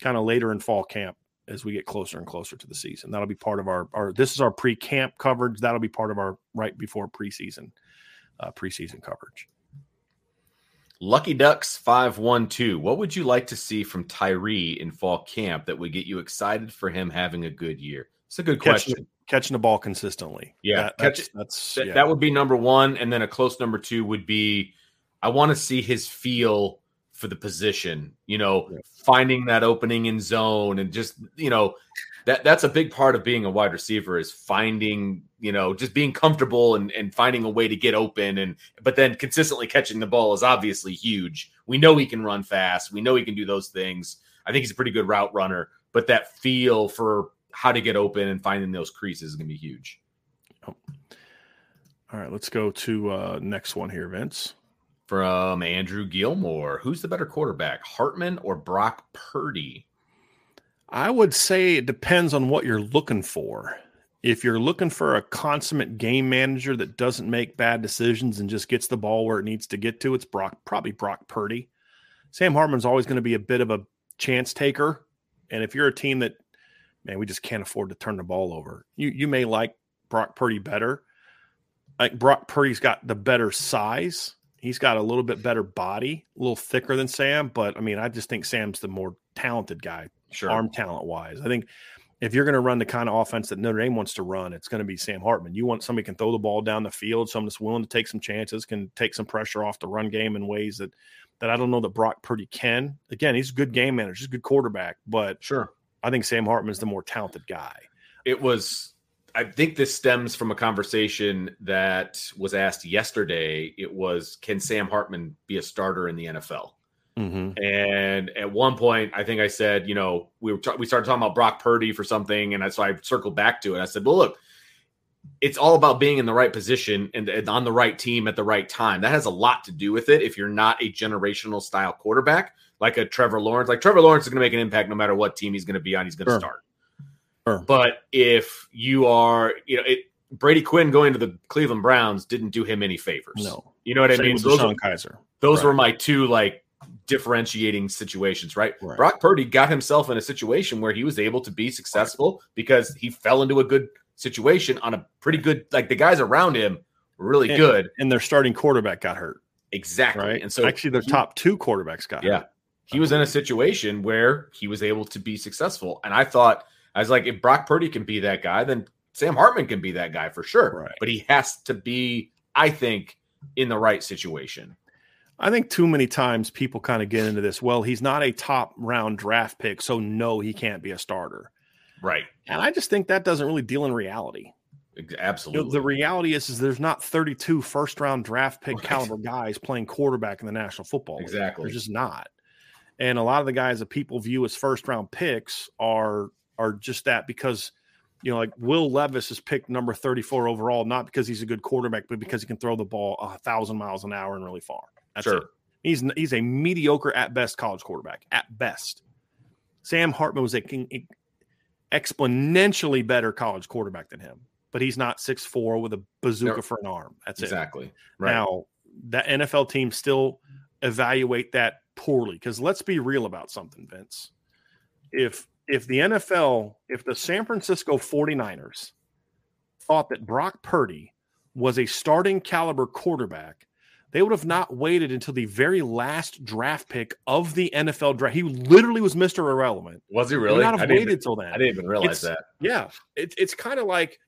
[SPEAKER 2] kind of later in fall camp as we get closer and closer to the season. That'll be part of our our this is our pre-camp coverage. That'll be part of our right before preseason uh, preseason coverage.
[SPEAKER 1] Lucky Ducks 512. What would you like to see from Tyree in fall camp that would get you excited for him having a good year? It's a good
[SPEAKER 2] Catching
[SPEAKER 1] question.
[SPEAKER 2] Catching the ball consistently.
[SPEAKER 1] Yeah,
[SPEAKER 2] That-
[SPEAKER 1] catch
[SPEAKER 2] that's that's
[SPEAKER 1] That,
[SPEAKER 2] yeah.
[SPEAKER 1] that would be number one. And then a close number two would be I want to see his feel for the position, you know,
[SPEAKER 2] Yeah.
[SPEAKER 1] finding that opening in zone and just, you know, that that's a big part of being a wide receiver is finding, you know, just being comfortable and, and finding a way to get open and but then consistently catching the ball is obviously huge. We know he can run fast. We know he can do those things. I think he's a pretty good route runner, but that feel for how to get open and finding those creases is gonna be huge. Oh.
[SPEAKER 2] All right, let's go to uh next one here, Vince.
[SPEAKER 1] from Andrew Gilmore. Who's the better quarterback, Hartman or Brock Purdy?
[SPEAKER 2] I would say it depends on what you're looking for. If you're looking for a consummate game manager that doesn't make bad decisions and just gets the ball where it needs to get to, it's Brock, probably Brock Purdy. Sam Hartman's always going to be a bit of a chance taker. And if you're a team that, man, we just can't afford to turn the ball over, you you may like Brock Purdy better. Like Brock Purdy's got the better size. He's got a little bit better body, a little thicker than Sam. But I mean, I just think Sam's the more talented guy
[SPEAKER 1] Sure.
[SPEAKER 2] arm talent wise. I think if you're going to run the kind of offense that Notre Dame wants to run, it's going to be Sam Hartman. You want somebody who can throw the ball down the field, someone that's willing to take some chances, can take some pressure off the run game in ways that that I don't know that Brock Purdy can. Again, he's a good game manager, he's a good quarterback, but
[SPEAKER 1] Sure.
[SPEAKER 2] I think Sam Hartman's the more talented guy.
[SPEAKER 1] It was, I think this stems from a conversation that was asked yesterday. It was, can Sam Hartman be a starter in the NFL?
[SPEAKER 2] Mm-hmm.
[SPEAKER 1] And at one point, I think I said, you know, we were ta- we started talking about Brock Purdy for something, and I, so I circled back to it. I said, well, look, it's all about being in the right position and, and on the right team at the right time. That has a lot to do with it. If you're not a generational style quarterback like a Trevor Lawrence, like Trevor Lawrence is going to make an impact no matter what team he's going to be on. He's going to
[SPEAKER 2] Sure.
[SPEAKER 1] start.
[SPEAKER 2] Sure.
[SPEAKER 1] But if you are, you know, it, Brady Quinn going to the Cleveland Browns didn't do him any favors.
[SPEAKER 2] No.
[SPEAKER 1] you know what I mean. Those,
[SPEAKER 2] Kaiser.
[SPEAKER 1] those
[SPEAKER 2] Right.
[SPEAKER 1] were my two like differentiating situations, right?
[SPEAKER 2] Right.
[SPEAKER 1] Brock Purdy got himself in a situation where he was able to be successful because he fell into a good situation on a pretty good like the guys around him were really
[SPEAKER 2] and,
[SPEAKER 1] good,
[SPEAKER 2] and their starting quarterback got hurt.
[SPEAKER 1] Exactly.
[SPEAKER 2] Right.
[SPEAKER 1] And so
[SPEAKER 2] actually, their top two quarterbacks got
[SPEAKER 1] yeah.
[SPEAKER 2] hurt.
[SPEAKER 1] He was in a situation where he was able to be successful. And I thought, I was like, if Brock Purdy can be that guy, then Sam Hartman can be that guy for sure.
[SPEAKER 2] Right.
[SPEAKER 1] But he has to be, I think, in the right situation.
[SPEAKER 2] I think too many times people kind of get into this. Well, he's not a top round draft pick, so no, he can't be a starter.
[SPEAKER 1] Right.
[SPEAKER 2] And I just think that doesn't really deal in reality.
[SPEAKER 1] Ex-
[SPEAKER 2] You
[SPEAKER 1] Absolutely.
[SPEAKER 2] know, the reality is, is there's not 32 first round draft pick
[SPEAKER 1] Right.
[SPEAKER 2] caliber guys playing quarterback in the National Football League.
[SPEAKER 1] Exactly.
[SPEAKER 2] There's just not. And a lot of the guys that people view as first round picks are are just that because you know, like Will Levis is picked number 34 overall, not because he's a good quarterback, but because he can throw the ball a thousand miles an hour and really far. That's
[SPEAKER 1] Sure.
[SPEAKER 2] it. He's he's a mediocre at best college quarterback at best. Sam Hartman was a king, exponentially better college quarterback than him, but he's not 6'4 with a bazooka
[SPEAKER 1] No.
[SPEAKER 2] for an arm. That's it.
[SPEAKER 1] exactly. Right.
[SPEAKER 2] Now, that NFL team still evaluate that poorly because let's be real about something, Vince. If if the NFL, if the San Francisco 49ers thought that Brock Purdy was a starting caliber quarterback, they would have not waited until the very last draft pick of the NFL draft. He literally was Mr. Irrelevant.
[SPEAKER 1] was he really?
[SPEAKER 2] would not
[SPEAKER 1] I
[SPEAKER 2] have
[SPEAKER 1] didn't,
[SPEAKER 2] waited
[SPEAKER 1] even,
[SPEAKER 2] till then.
[SPEAKER 1] I didn't even realize
[SPEAKER 2] It's-
[SPEAKER 1] that.
[SPEAKER 2] Yeah, it, it's kind of like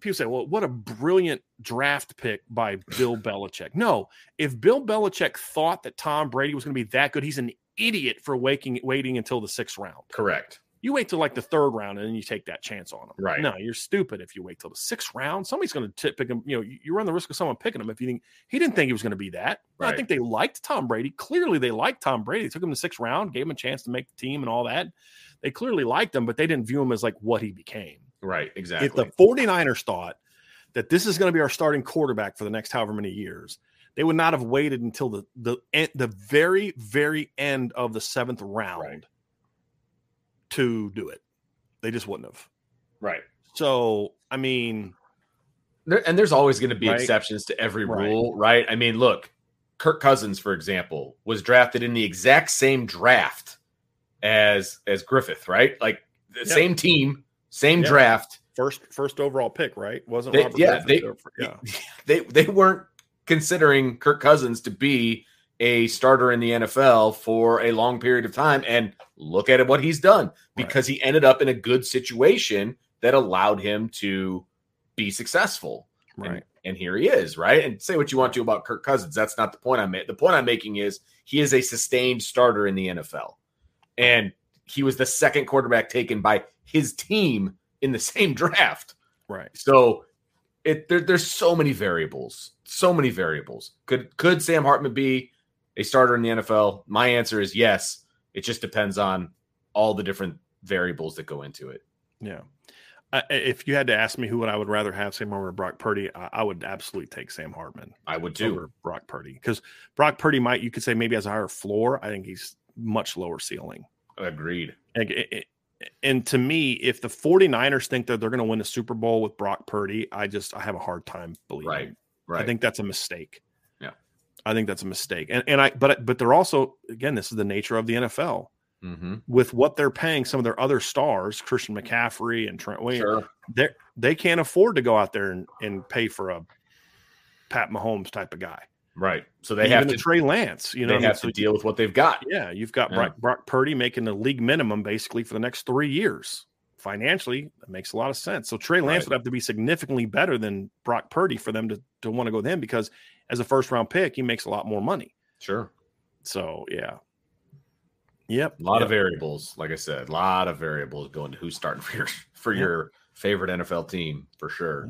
[SPEAKER 2] people say, "Well, what a brilliant draft pick by Bill Belichick." No, if Bill Belichick thought that Tom Brady was going to be that good, he's an idiot for waking, waiting until the sixth round.
[SPEAKER 1] Correct.
[SPEAKER 2] You wait till like the third round and then you take that chance on them.
[SPEAKER 1] Right.
[SPEAKER 2] No, you're stupid if you wait till the sixth round. Somebody's going to pick him. You know, you, you run the risk of someone picking him if you think he didn't think he was going to be that. I think they liked Tom Brady. Clearly, they liked Tom Brady. They took him the sixth round, gave him a chance to make the team and all that. They clearly liked him, but they didn't view him as like what he became.
[SPEAKER 1] Right. Exactly.
[SPEAKER 2] If the 49ers thought that this is going to be our starting quarterback for the next however many years, they would not have waited until the the the very very end of the seventh round
[SPEAKER 1] Right.
[SPEAKER 2] To do it. They just wouldn't have.
[SPEAKER 1] right.
[SPEAKER 2] So I mean,
[SPEAKER 1] There, and there's always going to be
[SPEAKER 2] Right.
[SPEAKER 1] exceptions to every rule, right? I mean, look, Kirk Cousins, for example, was drafted in the exact same draft as as Griffin, right? Like the
[SPEAKER 2] Yeah.
[SPEAKER 1] same team, same
[SPEAKER 2] Yeah.
[SPEAKER 1] draft.
[SPEAKER 2] first first overall pick, right? Wasn't
[SPEAKER 1] They-
[SPEAKER 2] Robert
[SPEAKER 1] yeah,
[SPEAKER 2] Griffin
[SPEAKER 1] they-
[SPEAKER 2] there for- yeah.
[SPEAKER 1] They they weren't considering Kirk Cousins to be a starter in the NFL for a long period of time. And look at what he's done because he ended up in a good situation that allowed him to be successful.
[SPEAKER 2] right.
[SPEAKER 1] And, and here he is, right? And say what you want to about Kirk Cousins. That's not the point I'm making. The point I'm making is he is a sustained starter in the NFL. And he was the second quarterback taken by his team in the same draft.
[SPEAKER 2] Right.
[SPEAKER 1] So it there, there's so many variables, so many variables. Could could Sam Hartman be a starter in the NFL? My answer is yes. It just depends on all the different variables that go into it.
[SPEAKER 2] Yeah. Uh, if you had to ask me who would I would rather have Sam Hartman or Brock Purdy, I, I would absolutely take Sam Hartman.
[SPEAKER 1] I would too.
[SPEAKER 2] over Brock Purdy because Brock Purdy might you could say maybe has a higher floor. I think he's much lower ceiling.
[SPEAKER 1] Agreed.
[SPEAKER 2] And, it- it- and to me, if the 49ers think that they're going to win the Super Bowl with Brock Purdy, I just I have a hard time believing.
[SPEAKER 1] Right. Right.
[SPEAKER 2] I think that's a mistake. I think that's a mistake. And and I but but they're also again this is the nature of the NFL
[SPEAKER 1] mm-hmm.
[SPEAKER 2] with what they're paying some of their other stars, Christian McCaffrey and Trent Williams.
[SPEAKER 1] Sure.
[SPEAKER 2] They they can't afford to go out there and, and pay for a Pat Mahomes type of guy.
[SPEAKER 1] Right. So they
[SPEAKER 2] Even
[SPEAKER 1] have to
[SPEAKER 2] Trey Lance. You know,
[SPEAKER 1] they
[SPEAKER 2] what I mean?
[SPEAKER 1] have
[SPEAKER 2] So
[SPEAKER 1] to deal with what they've got.
[SPEAKER 2] Yeah, you've got
[SPEAKER 1] Yeah.
[SPEAKER 2] Brock, Brock Purdy making the league minimum basically for the next three years. Financially, that makes a lot of sense. So Trey Lance
[SPEAKER 1] Right.
[SPEAKER 2] would have to be significantly better than Brock Purdy for them to, to want to go with him because as a first round pick, he makes a lot more money.
[SPEAKER 1] Sure.
[SPEAKER 2] So yeah. Yep.
[SPEAKER 1] A lot of variables, like I said, a lot of variables going to who's starting for your for
[SPEAKER 2] Yep.
[SPEAKER 1] your favorite NFL team for sure.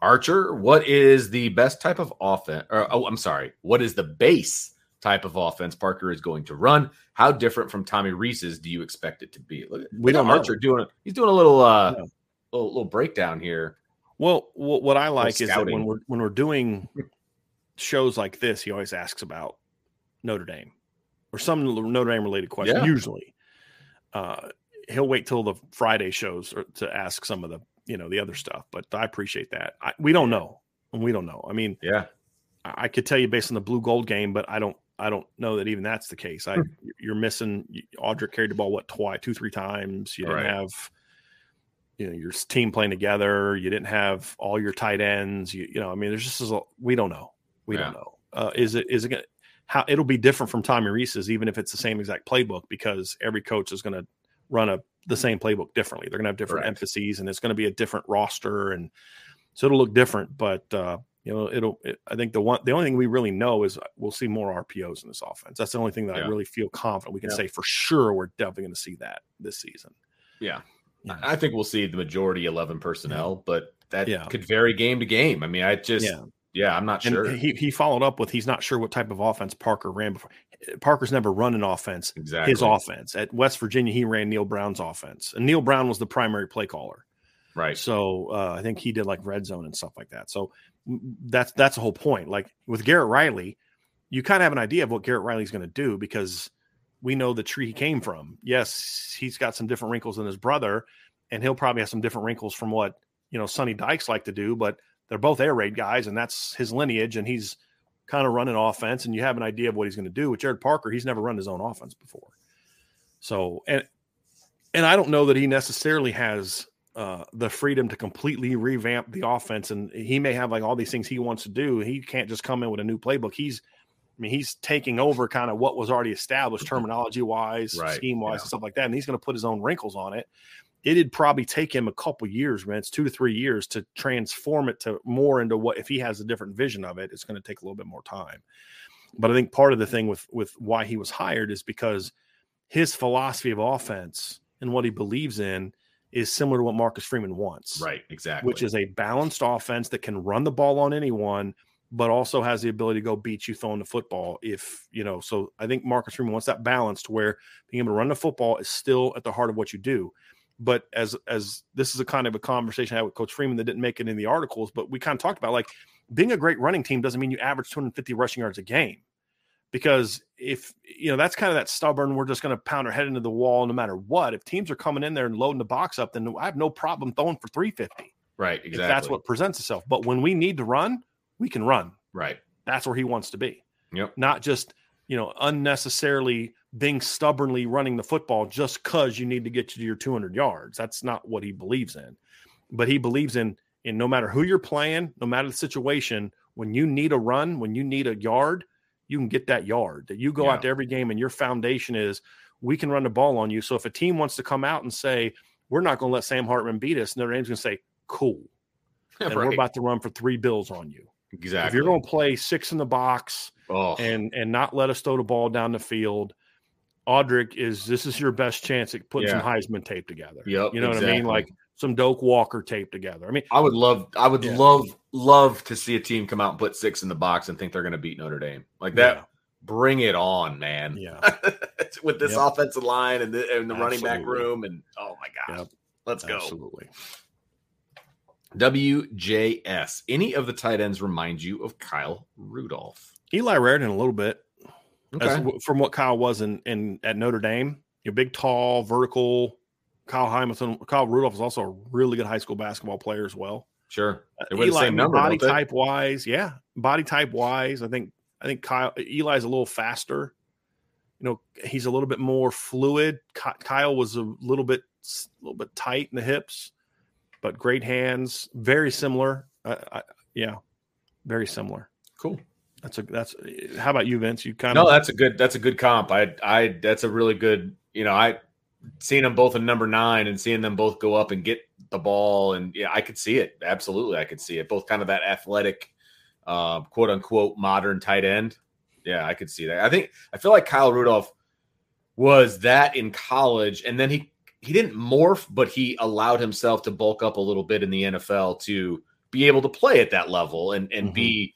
[SPEAKER 1] Archer, what is the best type of offense? Or, oh, I'm sorry. What is the base type of offense Parker is going to run? How different from Tommy Rees's do you expect it to be? Look,
[SPEAKER 2] We don't know.
[SPEAKER 1] Archer doing. He's doing a little uh,
[SPEAKER 2] No.
[SPEAKER 1] little, little breakdown here.
[SPEAKER 2] Well, what, what I like is that when we're when we're doing shows like this, he always asks about Notre Dame or some Notre Dame related question.
[SPEAKER 1] Yeah.
[SPEAKER 2] Usually, uh, he'll wait till the Friday shows or to ask some of the you know the other stuff. But I appreciate that. I, we don't know, and we don't know. I mean,
[SPEAKER 1] Yeah,
[SPEAKER 2] I I could tell you based on the blue gold game, but I don't. I don't know that even that's the case. I you're missing. Audric carried the ball what twice, two, three times. You didn't
[SPEAKER 1] Right.
[SPEAKER 2] have you know your team playing together. You didn't have all your tight ends. You you know, I mean, there's just a, we don't know. We yeah. don't know. Uh, is it is it gonna how it'll be different from Tommy Rees's, even if it's the same exact playbook, because every coach is going to run a the same playbook differently. They're going to have different Correct. emphases, and it's going to be a different roster, and so it'll look different. But uh, you know, it'll. It, I think the one, the only thing we really know is we'll see more RPOs in this offense. That's the only thing that yeah. I really feel confident we can yeah. say for sure. We're definitely going to see that this season.
[SPEAKER 1] Yeah. Yeah. I think we'll see the majority eleven personnel, but that could vary game to game. I mean, I just. Yeah, I'm not sure.
[SPEAKER 2] He, he followed up with he's not sure what type of offense Parker ran before. Parker's never run an offense.
[SPEAKER 1] Exactly.
[SPEAKER 2] His offense at West Virginia, he ran Neal Brown's offense, and Neal Brown was the primary play caller.
[SPEAKER 1] Right.
[SPEAKER 2] So uh, I think he did like red zone and stuff like that. So that's that's the whole point. Like with Garrett Riley, you kind of have an idea of what Garrett Riley's going to do because we know the tree he came from. Yes, he's got some different wrinkles than his brother, and he'll probably have some different wrinkles from what you know Sonny Dykes like to do. But they're both air raid guys, and that's his lineage, and he's kind of running offense, and you have an idea of what he's going to do. With Gerad Parker, he's never run his own offense before. So and and I don't know that he necessarily has uh, the freedom to completely revamp the offense, and he may have like all these things he wants to do. He can't just come in with a new playbook. He's I mean, he's taking over kind of what was already established mm-hmm. terminology wise, right. scheme wise, yeah. and stuff like that. And he's going to put his own wrinkles on it it'd probably take him a couple years, man. It's two to three years to transform it to more into what if he has a different vision of it, it's going to take a little bit more time. But I think part of the thing with with why he was hired is because his philosophy of offense and what he believes in is similar to what Marcus Freeman wants.
[SPEAKER 1] Right, exactly.
[SPEAKER 2] Which is a balanced offense that can run the ball on anyone, but also has the ability to go beat you throwing the football. If you know, so I think Marcus Freeman wants that balance to where being able to run the football is still at the heart of what you do but as as this is a kind of a conversation I had with Coach Freeman that didn't make it in the articles, but we kind of talked about like being a great running team doesn't mean you average 250 rushing yards a game. Because if you know that's kind of that stubborn, we're just going to pound our head into the wall no matter what. If teams are coming in there and loading the box up, then I have no problem throwing for 350.
[SPEAKER 1] Right, exactly. If
[SPEAKER 2] that's what presents itself. But when we need to run, we can run.
[SPEAKER 1] Right.
[SPEAKER 2] That's where he wants to be.
[SPEAKER 1] Yep.
[SPEAKER 2] Not just, you know, unnecessarily being stubbornly running the football just because you need to get to your 200 yards. That's not what he believes in. But he believes in in no matter who you're playing, no matter the situation, when you need a run, when you need a yard, you can get that yard. That you go yeah. out to every game and your foundation is we can run the ball on you. So if a team wants to come out and say we're not going to let Sam Hartman beat us, and Notre Dame's going to say cool, and right. we're about to run for three bills on you.
[SPEAKER 1] Exactly.
[SPEAKER 2] If you're going to play six in the box oh. and and not let us throw the ball down the field Audric is this is your best chance at putting yeah. some Heisman tape together.
[SPEAKER 1] Yep,
[SPEAKER 2] you know exactly. what I mean? Like some Doak Walker tape together. I mean,
[SPEAKER 1] I would love, I would yeah. love, love to see a team come out and put six in the box and think they're going to beat Notre Dame like that. Yeah. Bring it on, man!
[SPEAKER 2] Yeah,
[SPEAKER 1] with this yep. offensive line and the, and the running back room, and oh my gosh, yep. let's go!
[SPEAKER 2] Absolutely.
[SPEAKER 1] WJS. Any of the tight ends remind you of Kyle Rudolph?
[SPEAKER 2] Eli Raridon a little bit. Okay. As, from what Kyle was in, in at Notre Dame. You know, big, tall, vertical. Kyle Hamilton, Kyle Rudolph is also a really good high school basketball player as well.
[SPEAKER 1] Sure.
[SPEAKER 2] Uh, Eli, number, body type wise, yeah, body type wise, I think I think Kyle Eli's a little faster. You know, he's a little bit more fluid. Kyle was a little bit a little bit tight in the hips, but great hands. Very similar. Uh, I, yeah, very similar.
[SPEAKER 1] Cool.
[SPEAKER 2] That's a that's. How about you, Vince? You kind
[SPEAKER 1] of no. That's a good. That's a good comp. I I. That's a really good. You know, I seeing them both in number nine and seeing them both go up and get the ball, and yeah, I could see it. Absolutely, I could see it. Both kind of that athletic, uh, quote unquote, modern tight end. Yeah, I could see that. I think I feel like Kyle Rudolph was that in college, and then he he didn't morph, but he allowed himself to bulk up a little bit in the NFL to be able to play at that level and and mm-hmm. be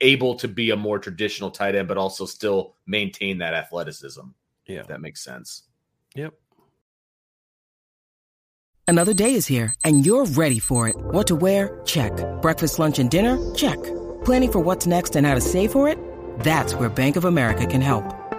[SPEAKER 1] able to be a more traditional tight end, but also still maintain that athleticism.
[SPEAKER 2] Yeah.
[SPEAKER 1] that makes sense.
[SPEAKER 2] Yep.
[SPEAKER 3] Another day is here and you're ready for it. What to wear? Check. Breakfast, lunch, and dinner? Check. Planning for what's next and how to save for it? That's where Bank of America can help.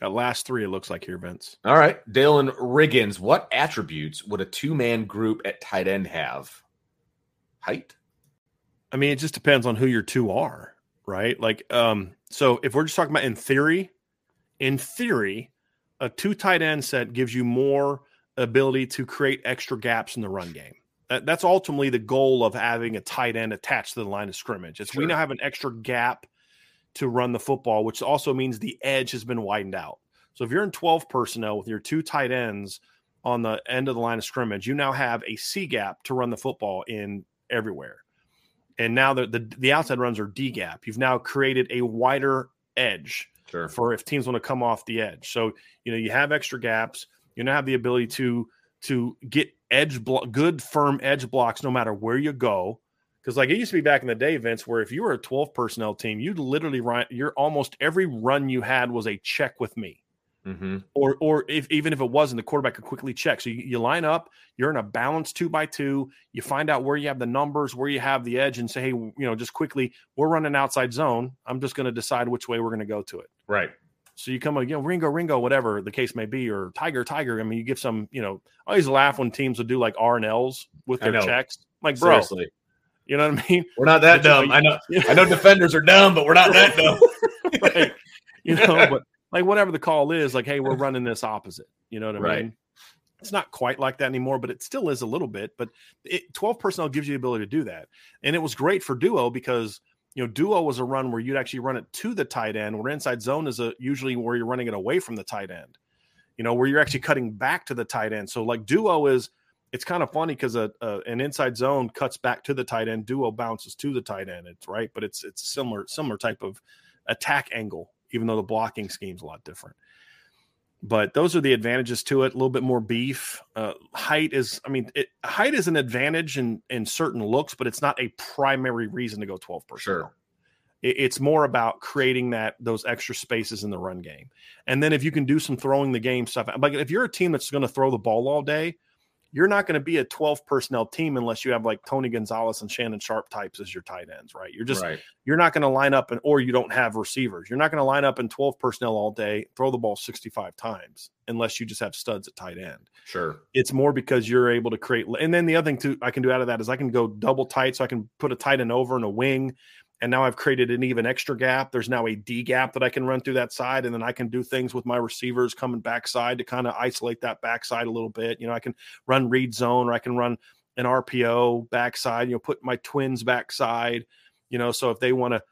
[SPEAKER 2] Got last three, it looks like here, Vince.
[SPEAKER 1] All right. Dalen Riggins, what attributes would a two man group at tight end have? Height?
[SPEAKER 2] I mean, it just depends on who your two are, right? Like, um, so if we're just talking about in theory, in theory, a two tight end set gives you more ability to create extra gaps in the run game. That, that's ultimately the goal of having a tight end attached to the line of scrimmage. It's sure. we now have an extra gap to run the football, which also means the edge has been widened out. So if you're in 12 personnel with your two tight ends on the end of the line of scrimmage, you now have a C gap to run the football in everywhere. And now the, the, the outside runs are D gap. You've now created a wider edge sure. for if teams want to come off the edge. So, you know, you have extra gaps. You now have the ability to to get edge blo- good firm edge blocks no matter where you go because like it used to be back in the day, Vince, where if you were a 12 personnel team, you'd literally run your almost every run you had was a check with me. Mm-hmm. Or, or if even if it wasn't, the quarterback could quickly check. So you, you, line up, you're in a balanced two by two. You find out where you have the numbers, where you have the edge, and say, hey, you know, just quickly, we're running outside zone. I'm just going to decide which way we're going to go to it.
[SPEAKER 1] Right.
[SPEAKER 2] So you come, you know, Ringo, Ringo, whatever the case may be, or Tiger, Tiger. I mean, you give some, you know, I always laugh when teams would do like R and L's with their checks. like, bro, Seriously. You know what I mean?
[SPEAKER 1] We're not that but, dumb. I know. I know defenders are dumb, but we're not that dumb.
[SPEAKER 2] right. You know, but like whatever the call is, like, hey, we're running this opposite. You know what I right. mean? It's not quite like that anymore, but it still is a little bit. But it, 12 personnel gives you the ability to do that. And it was great for duo because you know, duo was a run where you'd actually run it to the tight end, where inside zone is a usually where you're running it away from the tight end, you know, where you're actually cutting back to the tight end. So like duo is it's kind of funny because a, a, an inside zone cuts back to the tight end, duo bounces to the tight end. It's right, but it's it's a similar similar type of attack angle, even though the blocking scheme's a lot different. But those are the advantages to it. A little bit more beef. Uh, height is, I mean, it, height is an advantage in in certain looks, but it's not a primary reason to go twelve percent. Sure it's more about creating that those extra spaces in the run game. And then if you can do some throwing the game stuff, like if you're a team that's going to throw the ball all day, you're not going to be a 12 personnel team unless you have like Tony Gonzalez and Shannon Sharpe types as your tight ends, right? You're just right. you're not going to line up and or you don't have receivers. You're not going to line up in 12 personnel all day, throw the ball 65 times unless you just have studs at tight end.
[SPEAKER 1] Sure.
[SPEAKER 2] It's more because you're able to create and then the other thing too I can do out of that is I can go double tight so I can put a tight end over and a wing and now I've created an even extra gap. There's now a D gap that I can run through that side, and then I can do things with my receivers coming backside to kind of isolate that backside a little bit. You know, I can run read zone, or I can run an RPO backside. You know, put my twins backside. You know, so if they want to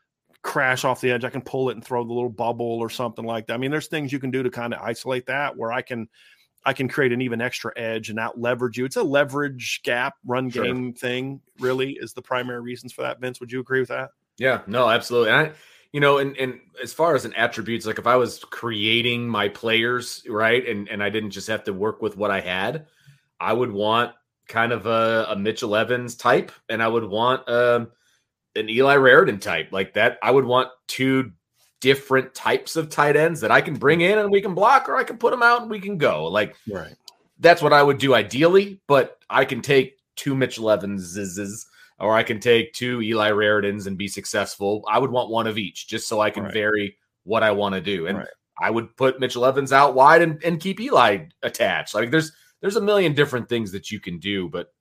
[SPEAKER 2] crash off the edge, I can pull it and throw the little bubble or something like that. I mean, there's things you can do to kind of isolate that where I can I can create an even extra edge and out leverage you. It's a leverage gap run sure. game thing, really, is the primary reasons for that. Vince, would you agree with that?
[SPEAKER 1] Yeah, no, absolutely. And I, you know, and and as far as an attributes, like if I was creating my players, right, and and I didn't just have to work with what I had, I would want kind of a, a Mitchell Evans type, and I would want um, an Eli Raridon type, like that. I would want two different types of tight ends that I can bring in and we can block, or I can put them out and we can go. Like,
[SPEAKER 2] right.
[SPEAKER 1] That's what I would do ideally, but I can take two Mitchell Evanses or I can take two Eli Raridons and be successful. I would want one of each just so I can right. vary what I want to do. And right. I would put Mitchell Evans out wide and, and keep Eli attached. Like there's there's a million different things that you can do, but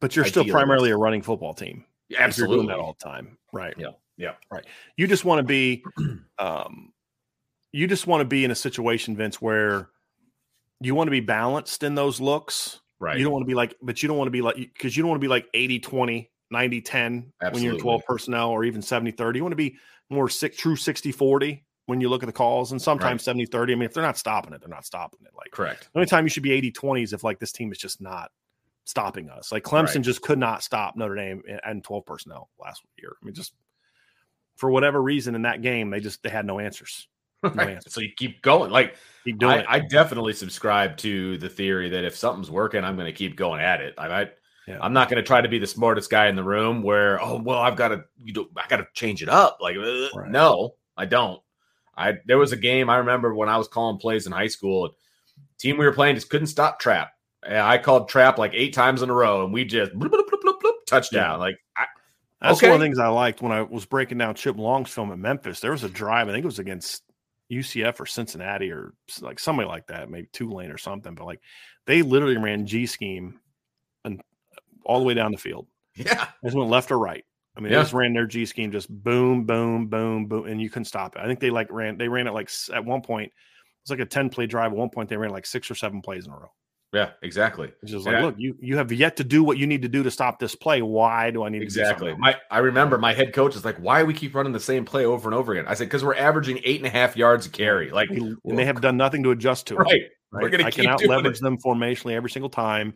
[SPEAKER 2] but you're still primarily a running football team.
[SPEAKER 1] Yeah, absolutely.
[SPEAKER 2] You're doing that all the time. Right.
[SPEAKER 1] Yeah. Yeah.
[SPEAKER 2] Right. You just want to be um you just want to be in a situation, Vince, where you want to be balanced in those looks.
[SPEAKER 1] Right.
[SPEAKER 2] You don't want to be like, but you don't want to be like, because you don't want to be like 80 20 90 10 when you're 12 personnel or even 70 30. You want to be more six, true 60 40 when you look at the calls and sometimes right. 70 30. I mean, if they're not stopping it, they're not stopping it. Like,
[SPEAKER 1] correct.
[SPEAKER 2] The only time you should be 80 20 is if like this team is just not stopping us. Like Clemson right. just could not stop Notre Dame and 12 personnel last year. I mean, just for whatever reason in that game, they just they had no answers.
[SPEAKER 1] Right. So you keep going. Like
[SPEAKER 2] keep doing
[SPEAKER 1] I, I, definitely subscribe to the theory that if something's working, I'm going to keep going at it. I, I yeah. I'm not going to try to be the smartest guy in the room. Where oh well, I've got to you know I got to change it up. Like uh, right. no, I don't. I there was a game I remember when I was calling plays in high school. Team we were playing just couldn't stop trap. I called trap like eight times in a row, and we just bloop, bloop, bloop, bloop touchdown. Yeah. Like I,
[SPEAKER 2] that's okay. one of the things I liked when I was breaking down Chip Long's film at Memphis. There was a drive, I think it was against UCF or Cincinnati or like somebody like that, maybe Tulane or something. But like they literally ran G scheme and all the way down the field.
[SPEAKER 1] Yeah,
[SPEAKER 2] just went left or right. I mean, yeah. they just ran their G scheme, just boom, boom, boom, boom, and you couldn't stop it. I think they like ran. They ran it like at one point. It's like a ten play drive. At one point, they ran like six or seven plays in a row.
[SPEAKER 1] Yeah, exactly.
[SPEAKER 2] It's just like, yeah. look, you you have yet to do what you need to do to stop this play. Why do I need
[SPEAKER 1] exactly? my I remember my head coach is like, why do we keep running the same play over and over again? I said, because we're averaging eight and a half yards a carry. Like,
[SPEAKER 2] and they have done nothing to adjust to
[SPEAKER 1] it. Right.
[SPEAKER 2] right? We're gonna I can out leverage them formationally every single time,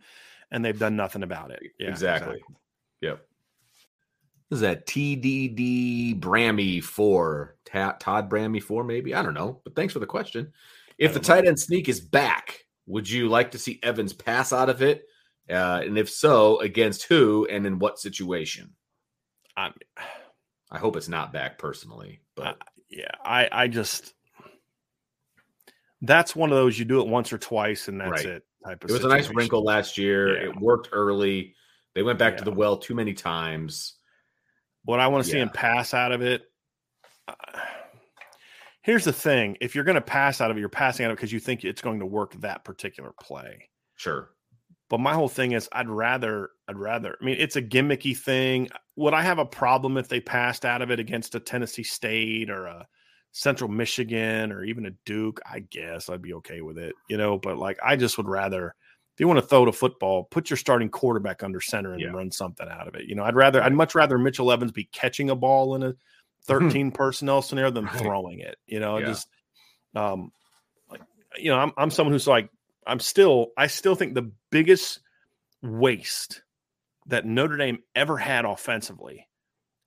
[SPEAKER 2] and they've done nothing about it.
[SPEAKER 1] Yeah, exactly. exactly. Yep. Is that TDD Brammy four? Todd Brammy four, maybe? I don't know. But thanks for the question. If the tight end sneak is back, would you like to see Evans pass out of it? Uh, and if so, against who and in what situation?
[SPEAKER 2] I,
[SPEAKER 1] I hope it's not back personally, but uh,
[SPEAKER 2] yeah, I, I just that's one of those you do it once or twice and that's right. it.
[SPEAKER 1] Type of it was situation. a nice wrinkle last year. Yeah. It worked early. They went back yeah. to the well too many times.
[SPEAKER 2] What I want to yeah. see him pass out of it. Uh, here's the thing if you're going to pass out of it, you're passing out of it because you think it's going to work that particular play.
[SPEAKER 1] Sure.
[SPEAKER 2] But my whole thing is I'd rather, I'd rather, I mean, it's a gimmicky thing. Would I have a problem if they passed out of it against a Tennessee State or a Central Michigan or even a Duke? I guess I'd be okay with it, you know, but like I just would rather, if you want to throw the football, put your starting quarterback under center and yeah. run something out of it. You know, I'd rather, I'd much rather Mitchell Evans be catching a ball in a 13 personnel scenario than throwing it. You know, yeah. just um like you know, I'm I'm someone who's like I'm still I still think the biggest waste that Notre Dame ever had offensively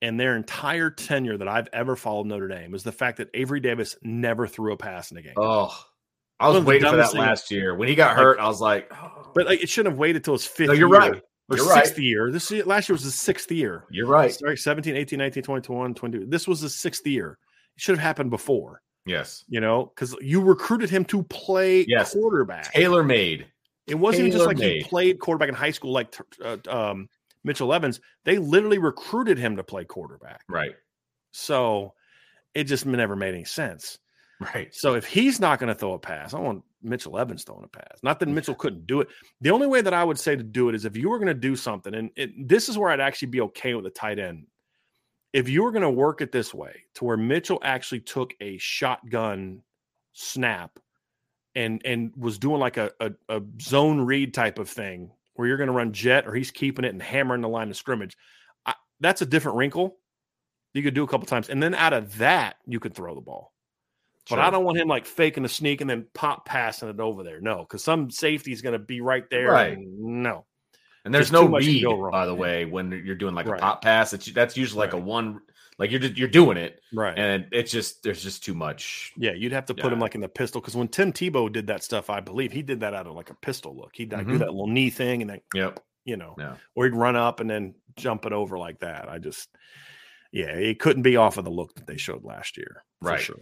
[SPEAKER 2] in their entire tenure that I've ever followed Notre Dame is the fact that Avery Davis never threw a pass in a game.
[SPEAKER 1] Oh, I was waiting for that last year. When he got hurt, like, I was like, oh.
[SPEAKER 2] but like, it shouldn't have waited till his fifth.
[SPEAKER 1] No, you're
[SPEAKER 2] year.
[SPEAKER 1] right
[SPEAKER 2] or
[SPEAKER 1] You're
[SPEAKER 2] sixth
[SPEAKER 1] right.
[SPEAKER 2] year. This last year was the sixth year.
[SPEAKER 1] You're right.
[SPEAKER 2] Sorry, 17, 18, 19, 20, 21, 22. This was the sixth year. It should have happened before.
[SPEAKER 1] Yes.
[SPEAKER 2] You know, because you recruited him to play
[SPEAKER 1] yes.
[SPEAKER 2] quarterback.
[SPEAKER 1] Tailor made.
[SPEAKER 2] It wasn't just like he played quarterback in high school like uh, um, Mitchell Evans. They literally recruited him to play quarterback.
[SPEAKER 1] Right.
[SPEAKER 2] So it just never made any sense.
[SPEAKER 1] Right.
[SPEAKER 2] So if he's not going to throw a pass, I want Mitchell Evans throwing a pass. Not that Mitchell couldn't do it. The only way that I would say to do it is if you were going to do something, and it, this is where I'd actually be okay with a tight end. If you were going to work it this way, to where Mitchell actually took a shotgun snap and and was doing like a, a, a zone read type of thing, where you're going to run jet or he's keeping it and hammering the line of scrimmage, I, that's a different wrinkle. You could do a couple times, and then out of that, you could throw the ball. But I don't want him like faking a sneak and then pop passing it over there. No, because some safety is going to be right there.
[SPEAKER 1] Right.
[SPEAKER 2] no.
[SPEAKER 1] And there's Just no read, by the way, when you're doing like right. a pop pass. It's, that's usually like right. a one, like you're just, you're doing it,
[SPEAKER 2] right?
[SPEAKER 1] And it's just there's just too much.
[SPEAKER 2] Yeah, you'd have to put yeah. him like in the pistol because when Tim Tebow did that stuff, I believe he did that out of like a pistol look. He'd mm-hmm. do that little knee thing and then,
[SPEAKER 1] yep,
[SPEAKER 2] you know,
[SPEAKER 1] yeah.
[SPEAKER 2] or he'd run up and then jump it over like that. I just, yeah, it couldn't be off of the look that they showed last year,
[SPEAKER 1] right?
[SPEAKER 2] Sure.